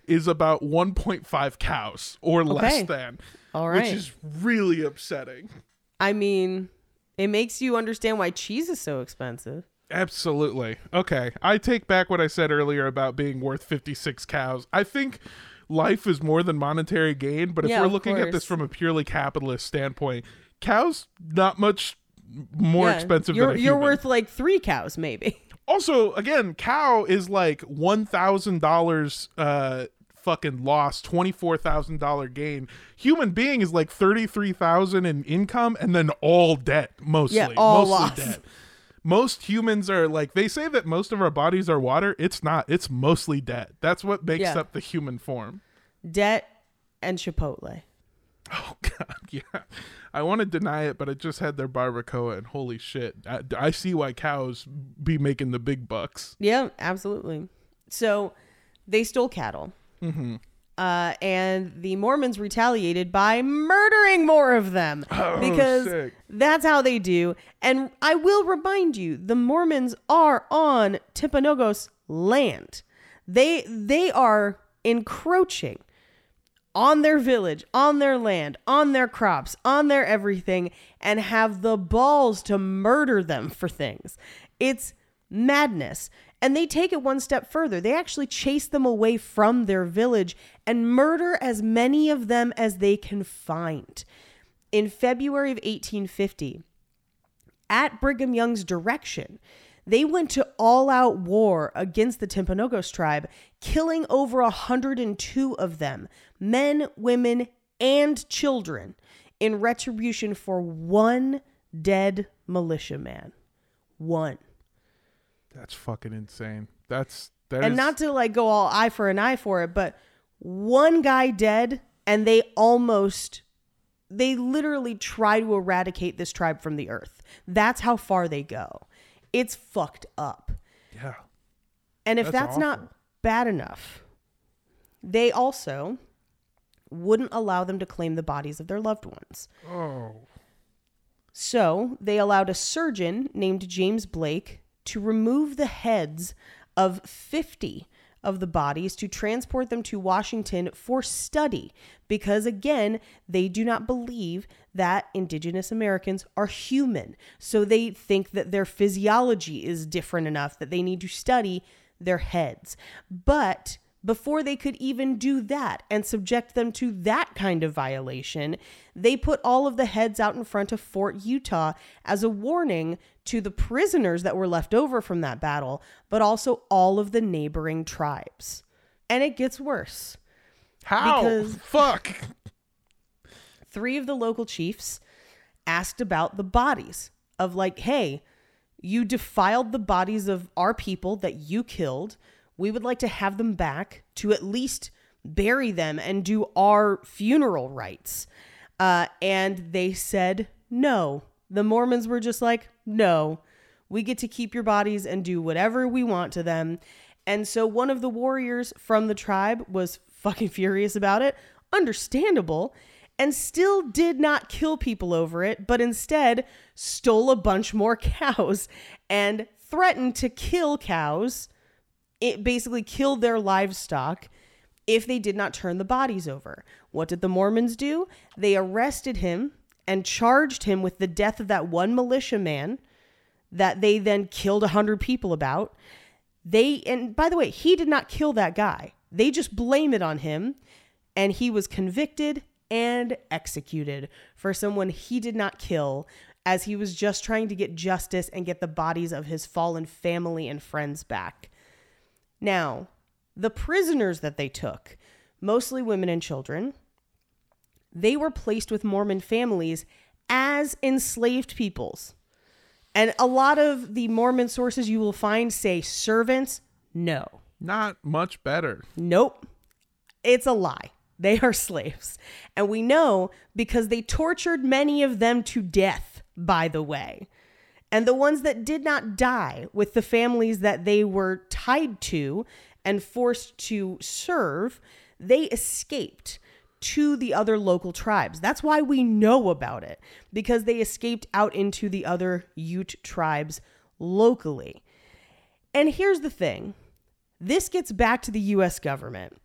is about 1.5 cows or less Okay. than, All right. which is really upsetting. I mean, it makes you understand why cheese is so expensive. Absolutely. Okay, I take back what I said earlier about being worth 56 cows. I think life is more than monetary gain, but if Yeah, we're looking at this from a purely capitalist standpoint, cows not much more Yeah, expensive You're you're worth like three cows, maybe. also again cow is like $1000 uh fucking loss $24000 gain. Human being is like 33000 in income and then all debt mostly. Yeah, all mostly loss. debt. Most humans are like they say that most of our bodies are water. It's not. It's mostly debt. That's what makes Yeah. up the human form. Debt and Chipotle. Oh God, yeah. I want to deny it, but I just had their barbacoa, and holy shit, I, I see why cows be making the big bucks. Yeah, absolutely. So they stole cattle. Mm-hmm. Uh, and the Mormons retaliated by murdering more of them Oh, because sick. that's how they do. And I will remind you, the Mormons are on Timpanogos land. They they are encroaching on their village, on their land, on their crops, on their everything, and have the balls to murder them for things. It's madness. And they take it one step further. They actually chase them away from their village and murder as many of them as they can find. In February of 1850, at Brigham Young's direction, they went to all out war against the Timpanogos tribe, killing over 102 of them men, women, and children in retribution for one dead militiaman. One. That's fucking insane. That's that and is- not to like go all eye for an eye for it, but one guy dead, and they almost, they literally try to eradicate this tribe from the earth. That's how far they go. It's fucked up. yeah. And if That's that's, not bad enough, they also wouldn't allow them to claim the bodies of their loved ones. Oh. So they allowed a surgeon named James Blake to remove the heads of 50 of the bodies to transport them to Washington for study because, again, they do not believe that Indigenous Americans are human. So they think that their physiology is different enough that they need to study their heads. But before they could even do that and subject them to that kind of violation, they put all of the heads out in front of Fort Utah as a warning to the prisoners that were left over from that battle, but also all of the neighboring tribes. And it gets worse. How? Because- Fuck. Three of the local chiefs asked about the bodies of, like, hey, you defiled the bodies of our people that you killed. We would like to have them back to at least bury them and do our funeral rites. Uh, and they said no. The Mormons were just like, no, we get to keep your bodies and do whatever we want to them. And so one of the warriors from the tribe was fucking furious about it, understandable, and still did not kill people over it, but instead stole a bunch more cows and threatened to kill cows it basically killed their livestock if they did not turn the bodies over. What did the Mormons do? They arrested him and charged him with the death of that one militiaman that they then killed a 100 people about. They and by the way, he did not kill that guy. They just blame it on him and he was convicted and executed for someone he did not kill as he was just trying to get justice and get the bodies of his fallen family and friends back. Now, the prisoners that they took, mostly women and children, they were placed with Mormon families as enslaved peoples. And a lot of the Mormon sources you will find say servants. No. Not much better. Nope. It's a lie. They are slaves. And we know because they tortured many of them to death, by the way. And the ones that did not die with the families that they were tied to and forced to serve, they escaped to the other local tribes. That's why we know about it, because they escaped out into the other Ute tribes locally. And here's the thing this gets back to the US government.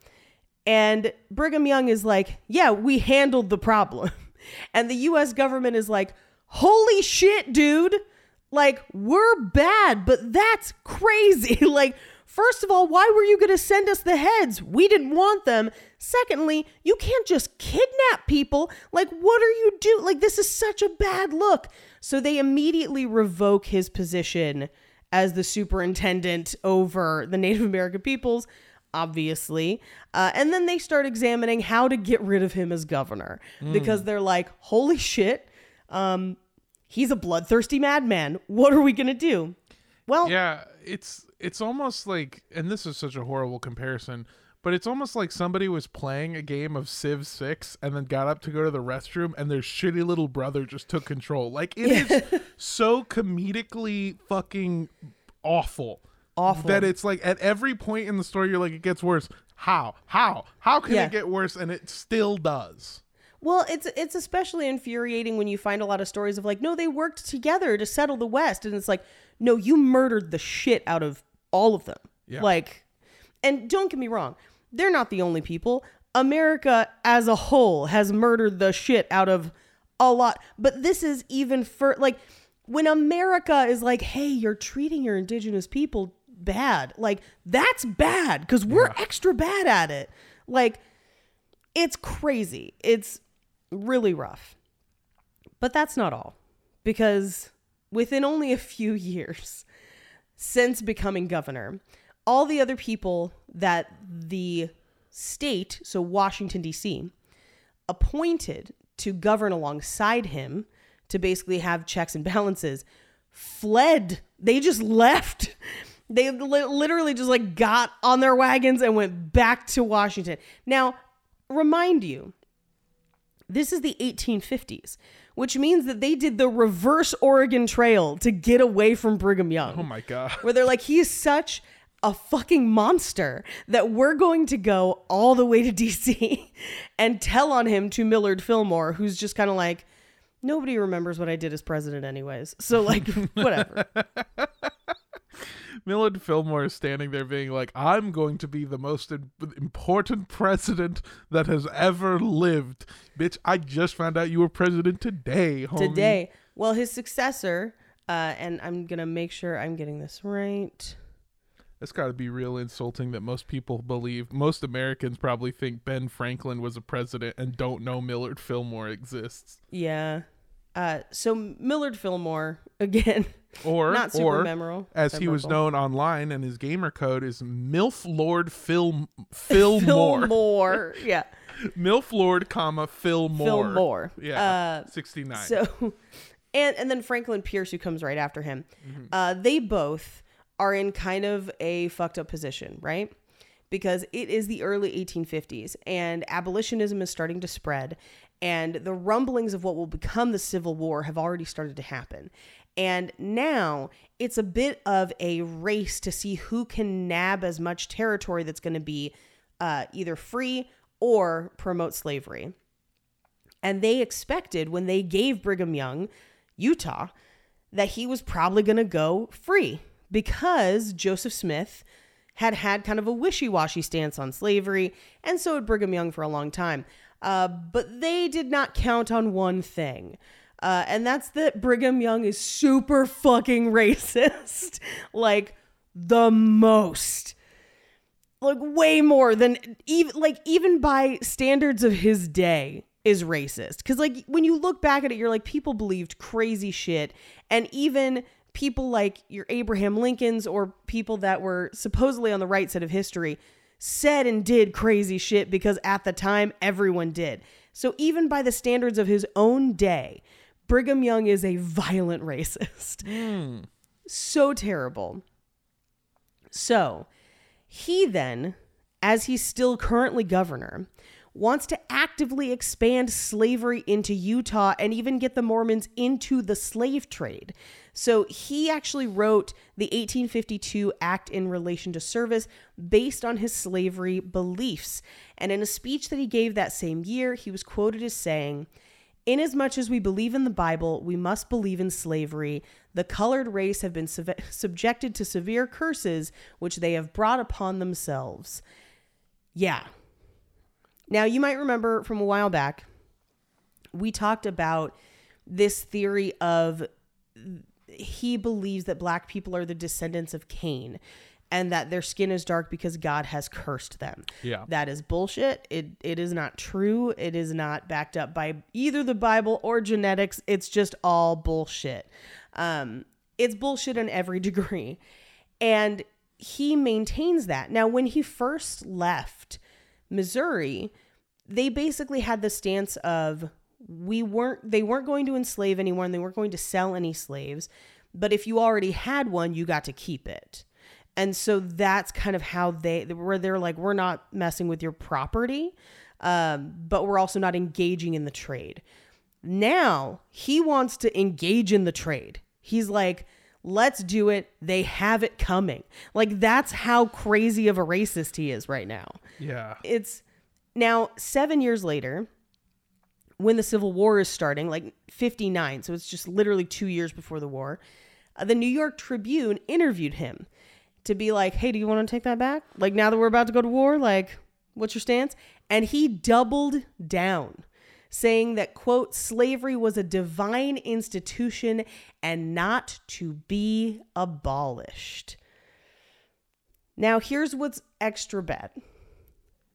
And Brigham Young is like, yeah, we handled the problem. And the US government is like, holy shit, dude. Like, we're bad, but that's crazy. like, first of all, why were you going to send us the heads? We didn't want them. Secondly, you can't just kidnap people. Like, what are you doing? Like, this is such a bad look. So they immediately revoke his position as the superintendent over the Native American peoples, obviously. Uh, and then they start examining how to get rid of him as governor because they're like, holy shit, um, he's a bloodthirsty madman. What are we going to do? Well, Yeah, it's it's almost like and this is such a horrible comparison, but it's almost like somebody was playing a game of Civ 6 and then got up to go to the restroom and their shitty little brother just took control. Like it is so comedically fucking awful. Awful. That it's like at every point in the story you're like it gets worse. How? How? How can Yeah. it get worse and it still does? Well, it's it's especially infuriating when you find a lot of stories of like, no, they worked together to settle the West, and it's like, no, you murdered the shit out of all of them. Yeah. Like, and don't get me wrong, they're not the only people. America as a whole has murdered the shit out of a lot, but this is even for like when America is like, hey, you're treating your indigenous people bad, like that's bad because we're extra bad at it. Like, it's crazy. It's really rough. But that's not all. Because within only a few years since becoming governor, all the other people that the state, so Washington, D.C., appointed to govern alongside him to basically have checks and balances fled. They just left. They li- literally just like got on their wagons and went back to Washington. Now, remind you, this is the 1850s, which means that they did the reverse Oregon Trail to get away from Brigham Young Oh my god. where they're like, he is such a fucking monster that we're going to go all the way to DC and tell on him to Millard Fillmore, who's just kind of like, nobody remembers what I did as president, anyways. So, like, whatever. Millard Fillmore is standing there being like, I'm going to be the most important president that has ever lived. Bitch, I just found out you were president today, homie. Today, well, his successor, uh, and I'm going to make sure I'm getting this right. That's got to be real insulting that most people believe. Most Americans probably think Ben Franklin was a president and don't know Millard Fillmore exists. Yeah. Uh, so, Millard Fillmore, again, Or, not super or memorable. as he was known online and his gamer code is MILF Lord Phil Fillmore. Fillmore. yeah. MILF Lord, comma, Fillmore. Fillmore. Yeah. Uh, 69. So, and and then Franklin Pierce, who comes right after him, uh, they both are in kind of a fucked up position, right? Because it is the early 1850s, and abolitionism is starting to spread, and the rumblings of what will become the Civil War have already started to happen. And now it's a bit of a race to see who can nab as much territory that's going to be uh, either free or promote slavery. And they expected when they gave Brigham Young Utah that he was probably going to go free because Joseph Smith had had kind of a wishy washy stance on slavery, and so had Brigham Young for a long time. Uh, but they did not count on one thing. Uh, and that's that Brigham Young is super fucking racist. like, the most like way more than even like even by standards of his day is racist because like when you look back at it you're like people believed crazy shit and even people like your abraham lincolns or people that were supposedly on the right side of history said and did crazy shit because at the time everyone did. So even by the standards of his own day brigham young is a violent racist. So terrible. So he then, as he's still currently governor, wants to actively expand slavery into Utah and even get the Mormons into the slave trade. So he actually wrote the 1852 Act in relation to service based on his slavery beliefs. And in a speech that he gave that same year, he was quoted as saying, Inasmuch as we believe in the Bible, we must believe in slavery. The colored race have been sub- subjected to severe curses which they have brought upon themselves. Yeah. Now, you might remember from a while back, we talked about this theory of he believes that black people are the descendants of Cain and that their skin is dark because God has cursed them. Yeah. That is bullshit. It it is not true. It is not backed up by either the Bible or genetics. It's just all bullshit. Um it's bullshit in every degree. And he maintains that. Now when he first left Missouri, they basically had the stance of we weren't they weren't going to enslave anyone, they weren't going to sell any slaves, but if you already had one, you got to keep it. And so that's kind of how they, where they're like, we're not messing with your property, um, but we're also not engaging in the trade. Now he wants to engage in the trade. He's like, let's do it. They have it coming. Like, that's how crazy of a racist he is right now. Yeah. It's now seven years later, when the Civil War is starting, like 59, so it's just literally two years before the war, uh, the New York Tribune interviewed him to be like, hey, do you want to take that back? Like, now that we're about to go to war, like, what's your stance? And he doubled down, saying that, quote, slavery was a divine institution and not to be abolished. Now, here's what's extra bad.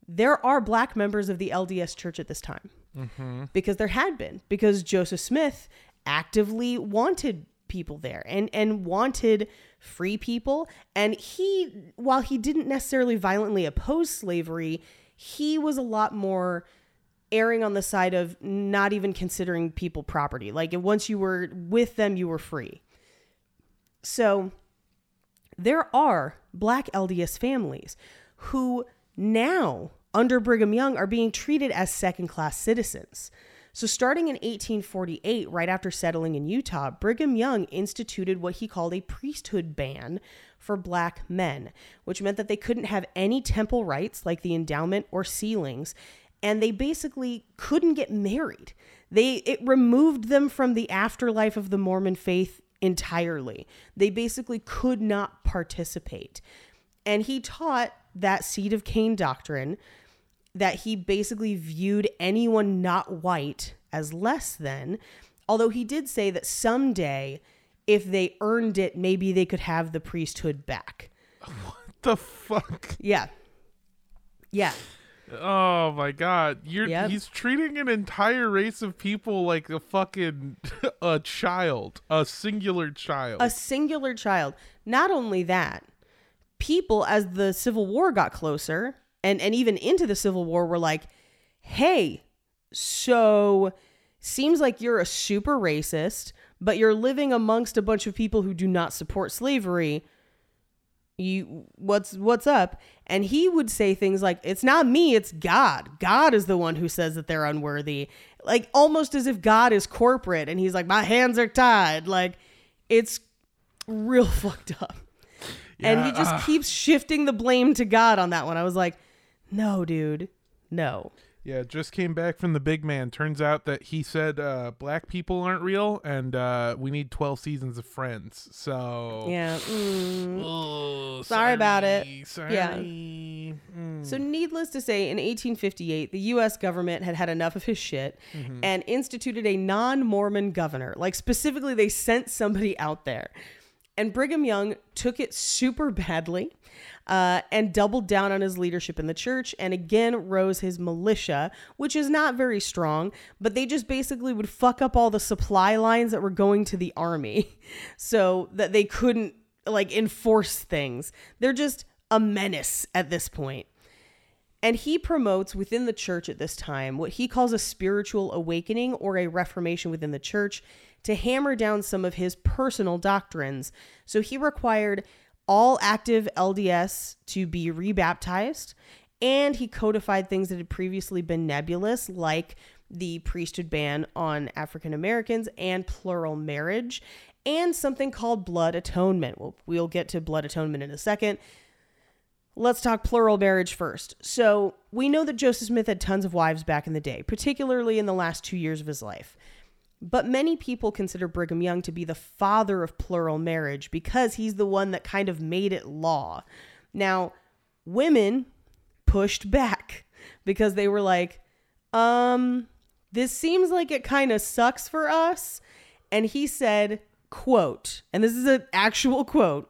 There are black members of the LDS church at this time. Mm-hmm. Because there had been. Because Joseph Smith actively wanted people there and and wanted free people. And he while he didn't necessarily violently oppose slavery he was a lot more erring on the side of not even considering people property like once you were with them you were free so there are black LDS families who now, under Brigham Young, are being treated as second class citizens. So, starting in 1848, right after settling in Utah, Brigham Young instituted what he called a priesthood ban for black men, which meant that they couldn't have any temple rites like the endowment or sealings, and they basically couldn't get married. They it removed them from the afterlife of the Mormon faith entirely. They basically could not participate. And he taught that seed of Cain doctrine that he basically viewed anyone not white as less than, although he did say that someday, if they earned it, maybe they could have the priesthood back. What the fuck? Yeah. Yeah. Oh my god. You're Yep. he's treating an entire race of people like a fucking a child, a singular child. A singular child. Not only that, people, as the Civil War got closer and, and even into the Civil War, were like, hey, so seems like you're a super racist, but you're living amongst a bunch of people who do not support slavery. You what's what's up? And he would say things like, It's not me, it's God. God is the one who says that they're unworthy. Like almost as if God is corporate and he's like, My hands are tied. Like it's real fucked up. and he just ah. keeps shifting the blame to God on that one. I was like, No, dude. No. Yeah, just came back from the big man. Turns out that he said uh, black people aren't real and uh, we need 12 seasons of friends. So Yeah. mm. Oh, Sorry about it. Sorry. Yeah. Mm. So, needless to say, in 1858, the U.S. government had had enough of his shit and instituted a non Mormon governor. Like, specifically, they sent somebody out there. And Brigham Young took it super badly uh, and doubled down on his leadership in the church and again rose his militia, which is not very strong, but they just basically would fuck up all the supply lines that were going to the army so that they couldn't like enforce things. They're just a menace at this point. And he promotes within the church at this time what he calls a spiritual awakening or a reformation within the church to hammer down some of his personal doctrines. So he required all active LDS to be rebaptized, and he codified things that had previously been nebulous, like the priesthood ban on African Americans and plural marriage, and something called blood atonement. We'll, we'll get to blood atonement in a second. Let's talk plural marriage first. So, we know that Joseph Smith had tons of wives back in the day, particularly in the last two years of his life. But many people consider Brigham Young to be the father of plural marriage because he's the one that kind of made it law. Now, women pushed back because they were like, um, this seems like it kind of sucks for us. And he said, quote, and this is an actual quote.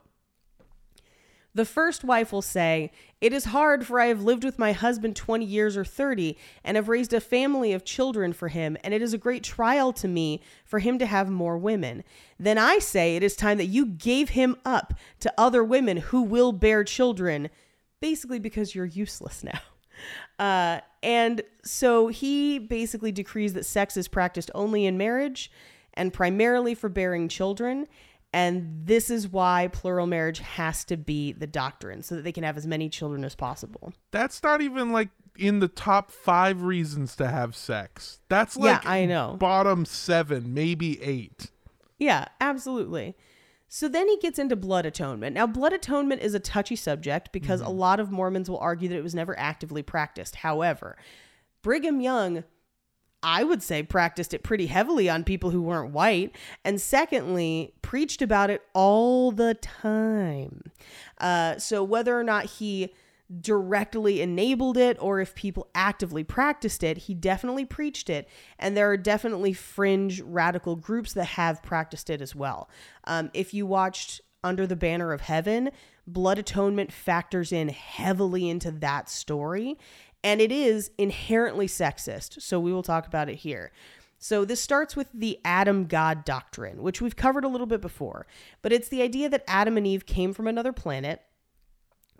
The first wife will say, It is hard, for I have lived with my husband 20 years or 30, and have raised a family of children for him, and it is a great trial to me for him to have more women. Then I say, It is time that you gave him up to other women who will bear children, basically because you're useless now. Uh, and so he basically decrees that sex is practiced only in marriage and primarily for bearing children. And this is why plural marriage has to be the doctrine so that they can have as many children as possible. That's not even like in the top five reasons to have sex. That's like Yeah, I know. bottom seven, maybe eight. Yeah, absolutely. So then he gets into blood atonement. Now, blood atonement is a touchy subject because mm-hmm. a lot of Mormons will argue that it was never actively practiced. However, Brigham Young, I would say, practiced it pretty heavily on people who weren't white. And secondly, preached about it all the time. Uh, so whether or not he directly enabled it or if people actively practiced it, he definitely preached it. And there are definitely fringe radical groups that have practiced it as well. Um, if you watched Under the Banner of Heaven, blood atonement factors in heavily into that story. And it is inherently sexist. So we will talk about it here. So this starts with the Adam God doctrine, which we've covered a little bit before. But it's the idea that Adam and Eve came from another planet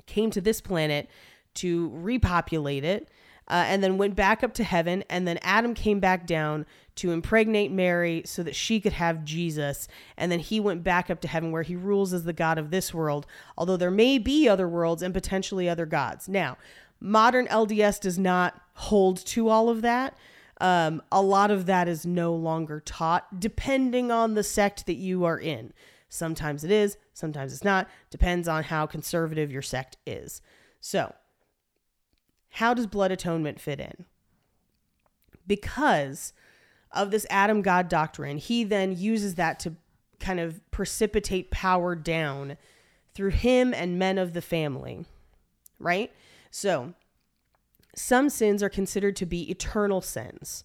came to this planet to repopulate it uh, and then went back up to heaven and then adam came back down to impregnate mary so that she could have jesus and then he went back up to heaven where he rules as the god of this world although there may be other worlds and potentially other gods now modern lds does not hold to all of that um, a lot of that is no longer taught depending on the sect that you are in Sometimes it is, sometimes it's not. Depends on how conservative your sect is. So, how does blood atonement fit in? Because of this Adam God doctrine, he then uses that to kind of precipitate power down through him and men of the family, right? So, some sins are considered to be eternal sins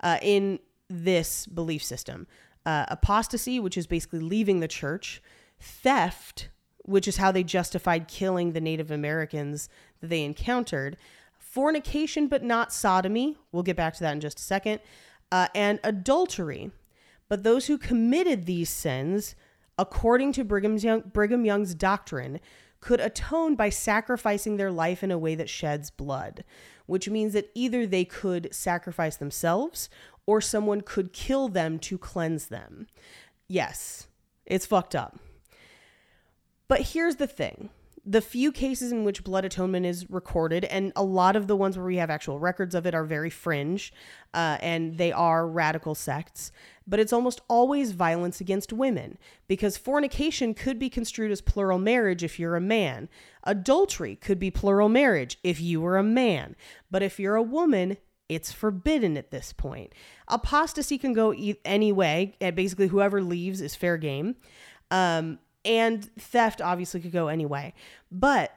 uh, in this belief system uh, apostasy, which is basically leaving the church, theft, which is how they justified killing the Native Americans that they encountered, fornication, but not sodomy. We'll get back to that in just a second, uh, and adultery. But those who committed these sins, according to Brigham's Young, Brigham Young's doctrine, could atone by sacrificing their life in a way that sheds blood, which means that either they could sacrifice themselves or someone could kill them to cleanse them. Yes, it's fucked up. But here's the thing the few cases in which blood atonement is recorded, and a lot of the ones where we have actual records of it are very fringe uh, and they are radical sects, but it's almost always violence against women because fornication could be construed as plural marriage if you're a man. Adultery could be plural marriage if you were a man. But if you're a woman, it's forbidden at this point. Apostasy can go e- any way, basically whoever leaves is fair game. Um, and theft obviously could go any way. But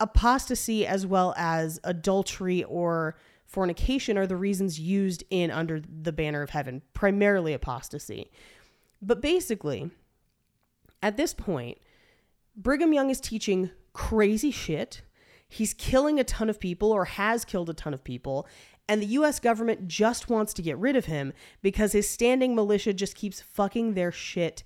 apostasy as well as adultery or fornication are the reasons used in under the banner of heaven, primarily apostasy. But basically, at this point, Brigham Young is teaching crazy shit. He's killing a ton of people or has killed a ton of people. And the US government just wants to get rid of him because his standing militia just keeps fucking their shit.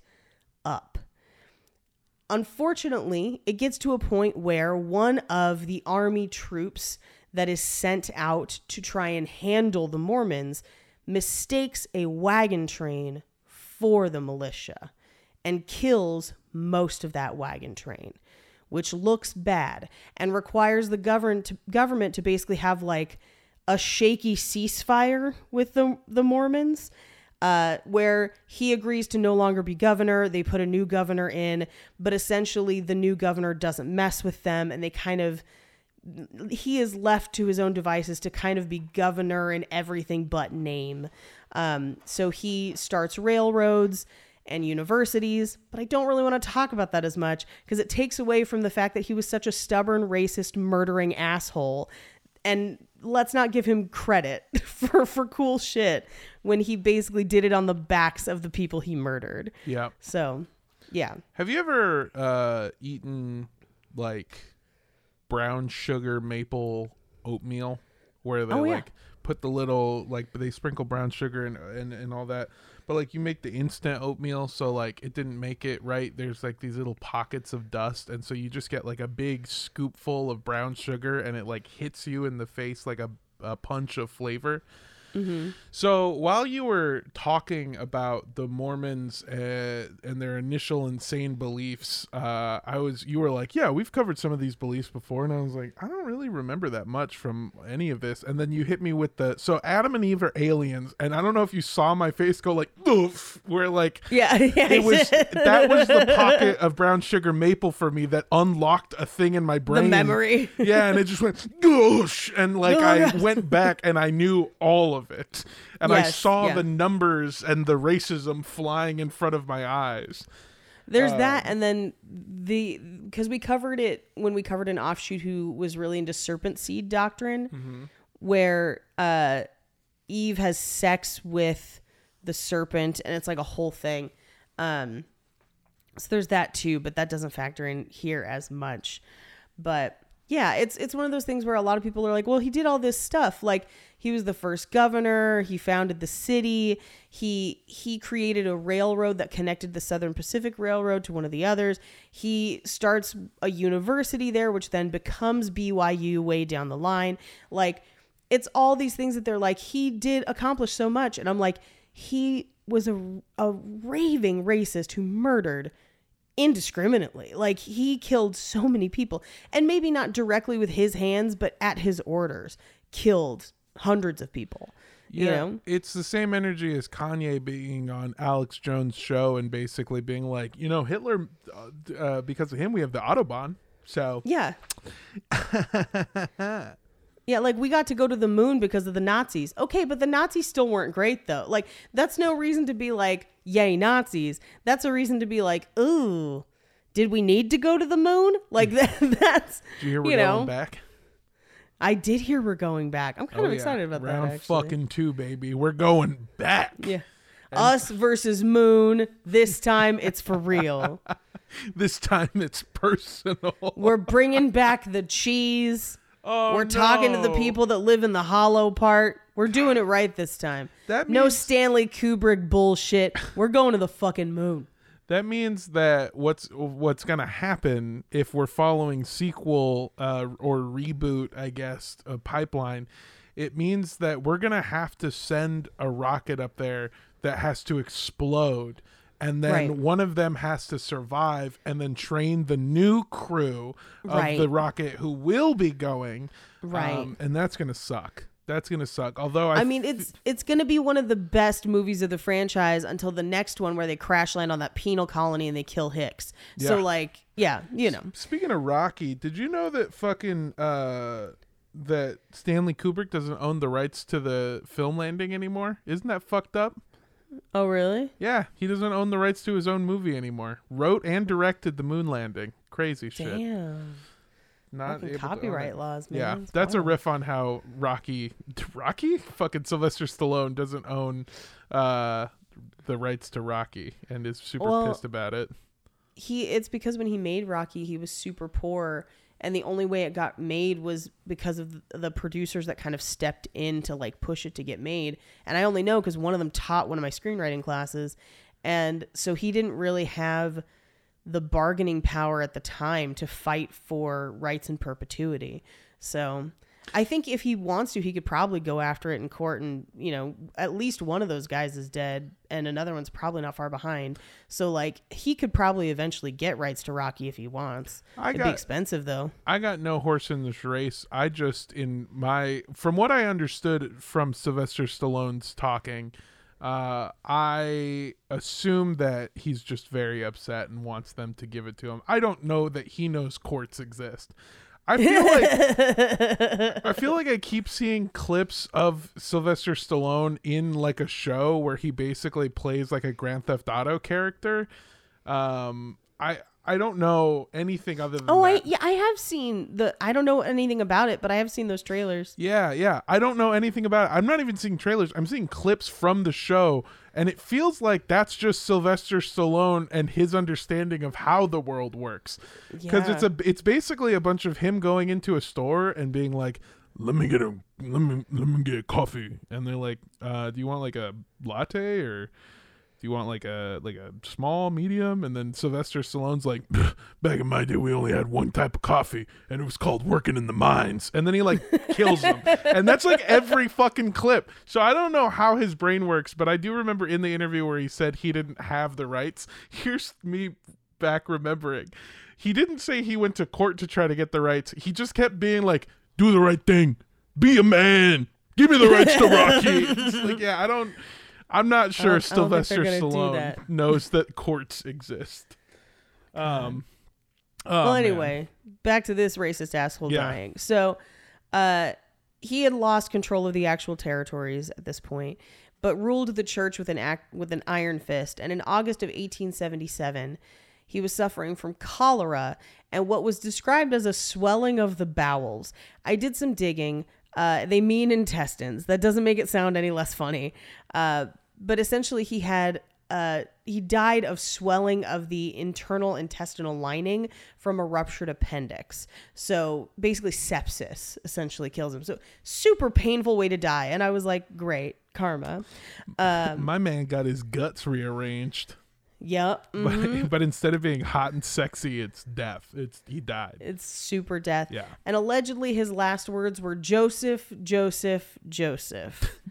Unfortunately, it gets to a point where one of the army troops that is sent out to try and handle the Mormons mistakes a wagon train for the militia and kills most of that wagon train, which looks bad and requires the govern to, government to basically have like a shaky ceasefire with the, the Mormons uh, where he agrees to no longer be governor. They put a new governor in, but essentially the new governor doesn't mess with them, and they kind of he is left to his own devices to kind of be governor in everything but name. Um, so he starts railroads and universities, but I don't really want to talk about that as much because it takes away from the fact that he was such a stubborn, racist, murdering asshole. And let's not give him credit for, for cool shit when he basically did it on the backs of the people he murdered. Yeah. So, yeah. Have you ever uh, eaten like brown sugar maple oatmeal where they Oh, yeah. like put the little like they sprinkle brown sugar and, and and all that but like you make the instant oatmeal so like it didn't make it right? There's like these little pockets of dust and so you just get like a big scoopful of brown sugar and it like hits you in the face like a, a punch of flavor So while you were talking about the Mormons uh, and their initial insane beliefs, uh, I was you were like, "Yeah, we've covered some of these beliefs before," and I was like, "I don't really remember that much from any of this." And then you hit me with the so Adam and Eve are aliens, and I don't know if you saw my face go like, "Oof," where like Yeah, yeah. it was that was the pocket of brown sugar maple for me that unlocked a thing in my brain. The memory. Yeah, and it just went goosh, and like Oh, I yes. went back and I knew all of it, and I saw yeah. the numbers and the racism flying in front of my eyes. There's Um, that, and then the because we covered it when we covered an offshoot who was really into serpent seed doctrine, Mm-hmm. where uh, Eve has sex with the serpent, and it's like a whole thing. Um, so there's that too, but that doesn't factor in here as much. But yeah, it's it's one of those things where a lot of people are like, well, he did all this stuff. Like he was the first governor, he founded the city, he he created a railroad that connected the Southern Pacific Railroad to one of the others. He starts a university there, which then becomes BYU way down the line. Like it's all these things that they're like he did accomplish so much, and I'm like he was a a raving racist who murdered indiscriminately. Like he killed so many people, and maybe not directly with his hands, but at his orders, killed hundreds of people. You know, it's the same energy as Kanye being on Alex Jones' show and basically being like, you know, Hitler, uh, uh, because of him, we have the autobahn. So yeah. Yeah, like we got to go to the moon because of the Nazis. Okay, but the Nazis still weren't great though. Like that's no reason to be like, "Yay Nazis." That's a reason to be like, "Ooh, did we need to go to the moon?" Like that, that's do you hear we're you know, going back? I did hear we're going back. I'm kind Oh, of yeah. excited about Round that actually. fucking two, baby. We're going back. Yeah. Us versus moon. This time it's for real. This time it's personal. We're bringing back the cheese. Oh, We're talking to the people that live in the hollow part. We're doing it right this time. That no Stanley Kubrick bullshit. We're going to the fucking moon. That means that what's what's gonna happen if we're following sequel uh, or reboot, I guess, a pipeline. It means that we're gonna have to send a rocket up there that has to explode, and then Right. one of them has to survive, and then train the new crew of Right. the rocket who will be going. Right. um, and that's gonna suck. That's gonna suck. Although I, I mean, it's it's gonna be one of the best movies of the franchise until the next one where they crash land on that penal colony and they kill Hicks. So like, yeah, you know. Speaking of Rocky, did you know that fucking uh that Stanley Kubrick doesn't own the rights to the film landing anymore? Isn't that fucked up? Oh really? Yeah, he doesn't own the rights to his own movie anymore. Wrote and directed the moon landing. Crazy shit. Damn. Not copyright laws, man. Yeah, It's that's a riff on how Rocky, Rocky, fucking Sylvester Stallone doesn't own uh the rights to Rocky and is super Well, pissed about it. he it's because when he made Rocky, he was super poor, and the only way it got made was because of the- producers that kind of stepped in to like push it to get made. And I only know because one of them taught one of my screenwriting classes, and so he didn't really have the bargaining power at the time to fight for rights in perpetuity. So. I think if he wants to, he could probably go after it in court, and you know, at least one of those guys is dead, and another one's probably not far behind. So, like, he could probably eventually get rights to Rocky if he wants. I It'd got- be expensive though. I got no horse in this race. I just in my from what I understood from Sylvester Stallone's talking, uh, I assume that he's just very upset and wants them to give it to him. I don't know that he knows courts exist. I feel like I feel like I keep seeing clips of Sylvester Stallone in like a show where he basically plays like a Grand Theft Auto character. Um, I I don't know anything other than Oh, I yeah, I have seen the. I don't know anything about it, but I have seen those trailers. Yeah, yeah. I don't know anything about it. I'm not even seeing trailers. I'm seeing clips from the show, and it feels like that's just Sylvester Stallone and his understanding of how the world works. Because it's a it's basically a bunch of him going into a store and being like, "Let me get a let me let me get a coffee," and they're like, uh, "Do you want like a latte or?" Do you want like a like a small, medium? And then Sylvester Stallone's like, back in my day, we only had one type of coffee, and it was called working in the mines. And then he like kills him, and that's like every fucking clip. So I don't know how his brain works, but I do remember in the interview where he said he didn't have the rights. Here's me back remembering. He didn't say he went to court to try to get the rights. He just kept being like, "Do the right thing, be a man, give me the rights to Rocky." It's like, yeah, I don't. I'm not sure I Sylvester they're gonna do Stallone that. knows that courts exist. Um. oh, well, man. anyway, back to this racist asshole Yeah. dying. So, uh, he had lost control of the actual territories at this point, but ruled the church with an act with an iron fist. And in August of 1877, he was suffering from cholera and what was described as a swelling of the bowels. I did some digging. Uh, they mean intestines. That doesn't make it sound any less funny. Uh, but essentially, he had uh, he died of swelling of the internal intestinal lining from a ruptured appendix. So basically, sepsis essentially kills him. So super painful way to die. And I was like, great karma. Um, My man got his guts rearranged, yep. mhm. but but instead of being hot and sexy, it's death. It's he died. It's super death. Yeah. And allegedly, his last words were Joseph, Joseph, Joseph.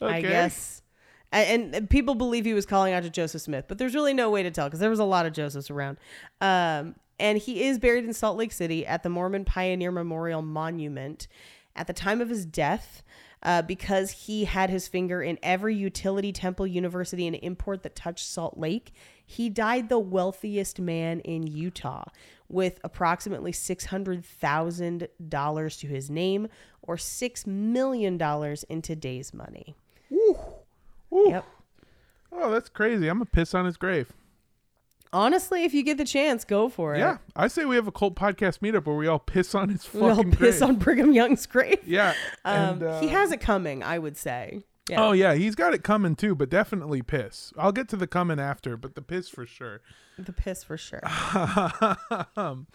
I guess. And, and people believe he was calling out to Joseph Smith, but there's really no way to tell because there was a lot of Josephs around. Um, and he is buried in Salt Lake City at the Mormon Pioneer Memorial Monument. At the time of his death, uh, because he had his finger in every utility, temple, university, and import that touched Salt Lake, he died the wealthiest man in Utah with approximately $600,000 to his name or $6 million in today's money. Ooh. Yep. Oh, that's crazy. I'm gonna piss on his grave. Honestly, if you get the chance, go for it. Yeah, I say we have a cult podcast meetup where we all piss on his fucking. We all piss grave. on Brigham Young's grave. yeah, Um, and, uh, he has it coming, I would say. Yeah. Oh yeah, he's got it coming too, but definitely piss. I'll get to the coming after, but the piss for sure. The piss for sure. um,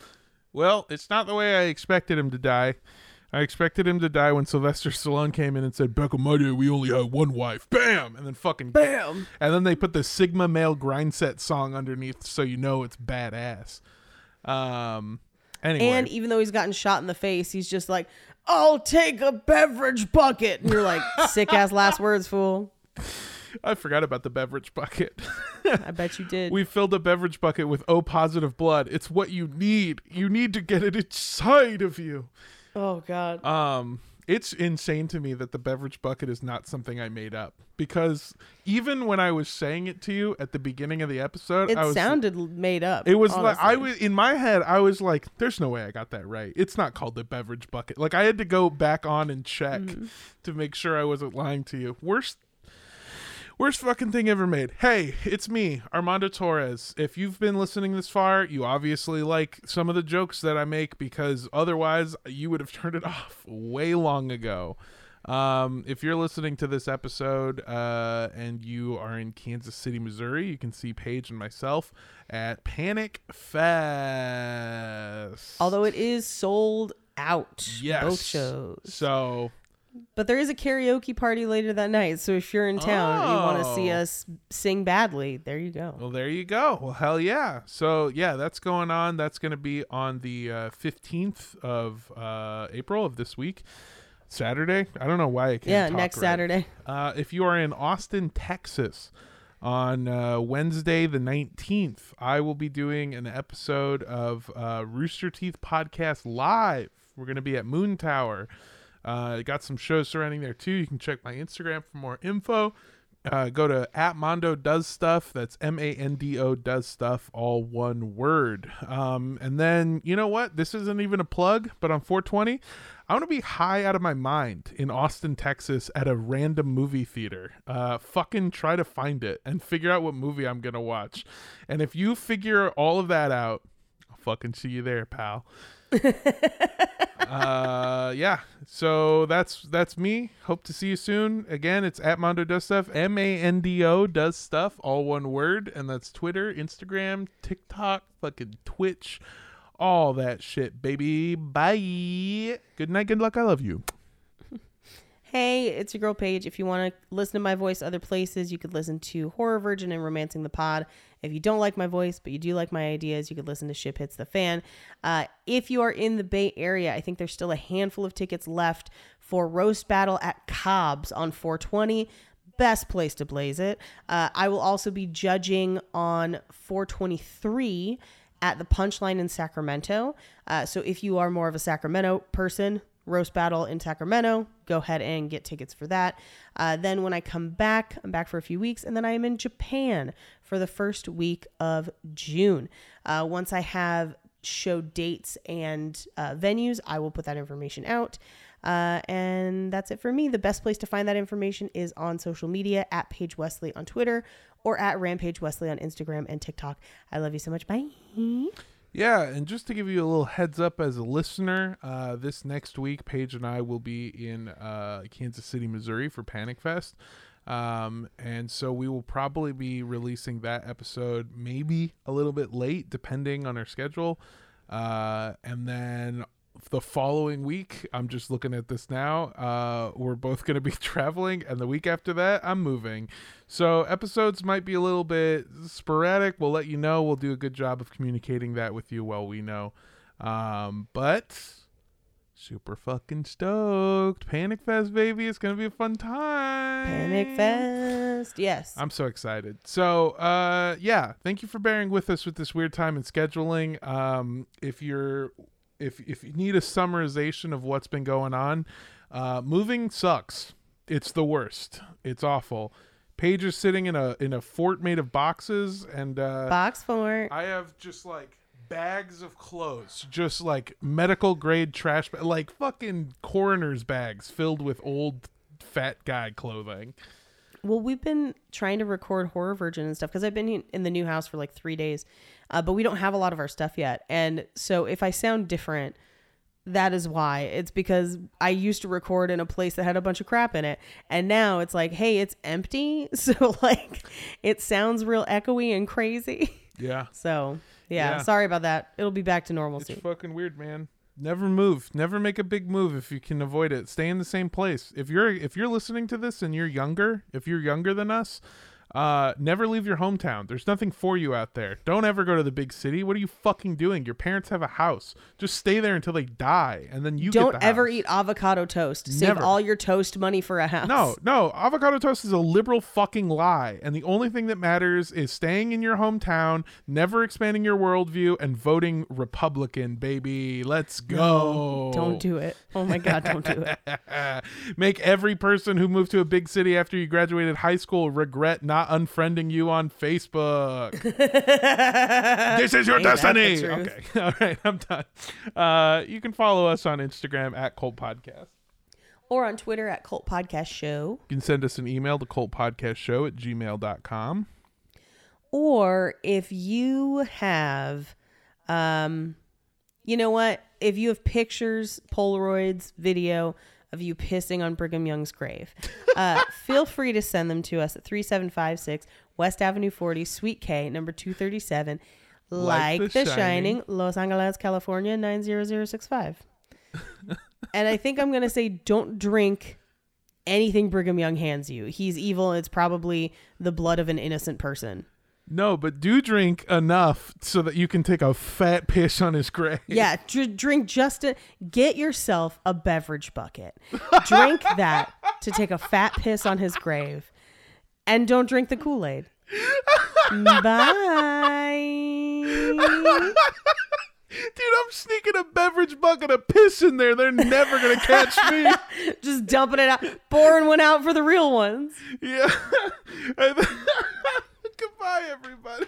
well, it's not the way I expected him to die. I expected him to die when Sylvester Stallone came in and said, "Back in my day, we only had one wife." Bam, and then fucking Bam. and then they put the Sigma Male Grind Set song underneath, so you know it's badass. Um. Anyway, And even though he's gotten shot in the face, he's just like, I'll take a beverage bucket. And you're like, sick ass last words, fool. I forgot about the beverage bucket. I bet you did. we filled a beverage bucket with O positive blood. It's what you need. You need to get it inside of you. Oh, God. Um, it's insane to me that the beverage bucket is not something I made up because even when I was saying it to you at the beginning of the episode, It I was sounded made up. It was like I was in my head. I was like, "There's no way I got that right. It's not called the beverage bucket." Like I had to go back on and check Mm-hmm. to make sure I wasn't lying to you. Worst, worst fucking thing ever made. Hey, it's me, Armando Torres. If you've been listening this far, you obviously like some of the jokes that I make because otherwise you would have turned it off way long ago. Um, if you're listening to this episode uh, and you are in Kansas City, Missouri, you can see Paige and myself at Panic Fest. Although it is sold out. yes, Both shows. So But there is a karaoke party later that night. So if you're in town and you want to see Oh. us sing badly, there you go. Well, there you go. Well, hell yeah. So, yeah, that's going on. That's going to be on the uh, 15th of uh, April of this week. Saturday. I don't know why I can't Yeah, talk next right. Saturday. Uh, if you are in Austin, Texas, on uh, Wednesday the 19th, I will be doing an episode of uh, Rooster Teeth Podcast Live. We're going to be at Moon Tower. Uh, I got some shows surrounding there too. You can check my Instagram for more info. Uh, go to at Mondo Does Stuff. That's M A N D O Does Stuff, all one word. Um, and then, you know what? This isn't even a plug, but on 420, I want to be high out of my mind in Austin, Texas at a random movie theater. Uh, fucking try to find it and figure out what movie I'm going to watch. And if you figure all of that out, I'll fucking see you there, pal. Uh yeah. So that's that's me. Hope to see you soon. Again it's at mondo does stuff. M-a-n-d-o does stuff all one word. And that's twitter instagram tiktok fucking twitch all that shit baby. Bye. Good night. Good luck. I love you. Hey, it's your girl Paige. If you want to listen to my voice other places, you could listen to Horror Virgin and Romancing the Pod. If you don't like my voice, but you do like my ideas, you could listen to Ship Hits the Fan. Uh, if you are in the Bay Area, I think there's still a handful of tickets left for Roast Battle at Cobb's on 420 best place to blaze it. Uh, I will also be judging on 423 at the Punchline in Sacramento. Uh, so if you are more of a Sacramento person, roast battle in Sacramento, go ahead and get tickets for that. Uh, then when I come back, I'm back for a few weeks, and then I am in Japan for the first week of June. Uh, once I have show dates and uh, venues, I will put that information out. Uh, and that's it for me. The best place to find that information is on social media at Paige Weldon on Twitter or at Rampage Weldon on Instagram and TikTok. I love you so much. Bye. Yeah, and just to give you a little heads up as a listener, uh, this next week, Paige and I will be in uh, Kansas City, Missouri for Panic Fest. Um, and so we will probably be releasing that episode maybe a little bit late, depending on our schedule. Uh, and then the following week, I'm just looking at this now. Uh, we're both going to be traveling, and the week after that, I'm moving. So episodes might be a little bit sporadic. We'll let you know. We'll do a good job of communicating that with you while we know. Um, but super fucking stoked. Panic Fest, baby. It's going to be a fun time. Panic Fest. Yes. I'm so excited. So, uh, yeah, thank you for bearing with us with this weird time and scheduling. Um, if you're if if you need a summarization of what's been going on, uh, moving sucks. It's the worst. It's awful. Paige is sitting in a in a fort made of boxes, and uh, Box fort. I have just like bags of clothes, just like medical grade trash, like fucking coroner's bags filled with old fat guy clothing. Well, we've been trying to record Horror Virgin and stuff because I've been in- in the new house for like three days, uh, but we don't have a lot of our stuff yet. And so if I sound different, that is why. It's because I used to record in a place that had a bunch of crap in it. And now it's like, hey, it's empty. So, like, it sounds real echoey and crazy. Yeah. So, yeah, Yeah. sorry about that. It'll be back to normal It's fucking weird, man. Never move. Never make a big move if you can avoid it. Stay in the same place. If you're if you're listening to this and you're younger, if you're younger than us, uh, never leave your hometown. There's nothing for you out there. Don't ever go to the big city. What are you fucking doing? Your parents have a house. Just stay there until they die, and then you Don't ever house. eat avocado toast. Save Never. all your toast money for a house. No, no, avocado toast is a liberal fucking lie. And the only thing that matters is staying in your hometown, never expanding your worldview, and voting Republican, baby. Let's go. Don't do it. Oh my God, don't do it. Make every person who moved to a big city after you graduated high school regret not unfriending you on Facebook. this is your Ain't destiny. Okay. All right. I'm done. Uh, you can follow us on Instagram at Cult Podcast. Or on Twitter at Cult Podcast Show. You can send us an email to cultpodcastshow at gmail.com. Or if you have, um, you know what? If you have pictures, Polaroids, video of you pissing on Brigham Young's grave, uh, feel free to send them to us at 3756 West Avenue 40, Suite K, number 237, like, The the, Shining. Shining, Los Angeles, California, 90065. and I think I'm going to say don't drink anything Brigham Young hands you. He's evil. It's probably the blood of an innocent person. No, but do drink enough so that you can take a fat piss on his grave. Yeah, dr- drink just a get yourself a beverage bucket. Drink that to take a fat piss on his grave. And don't drink the Kool-Aid. Bye. Dude, I'm sneaking a beverage bucket of piss in there. They're never going to catch me. Just dumping it out, pouring one out for the real ones. Yeah. Goodbye, everybody.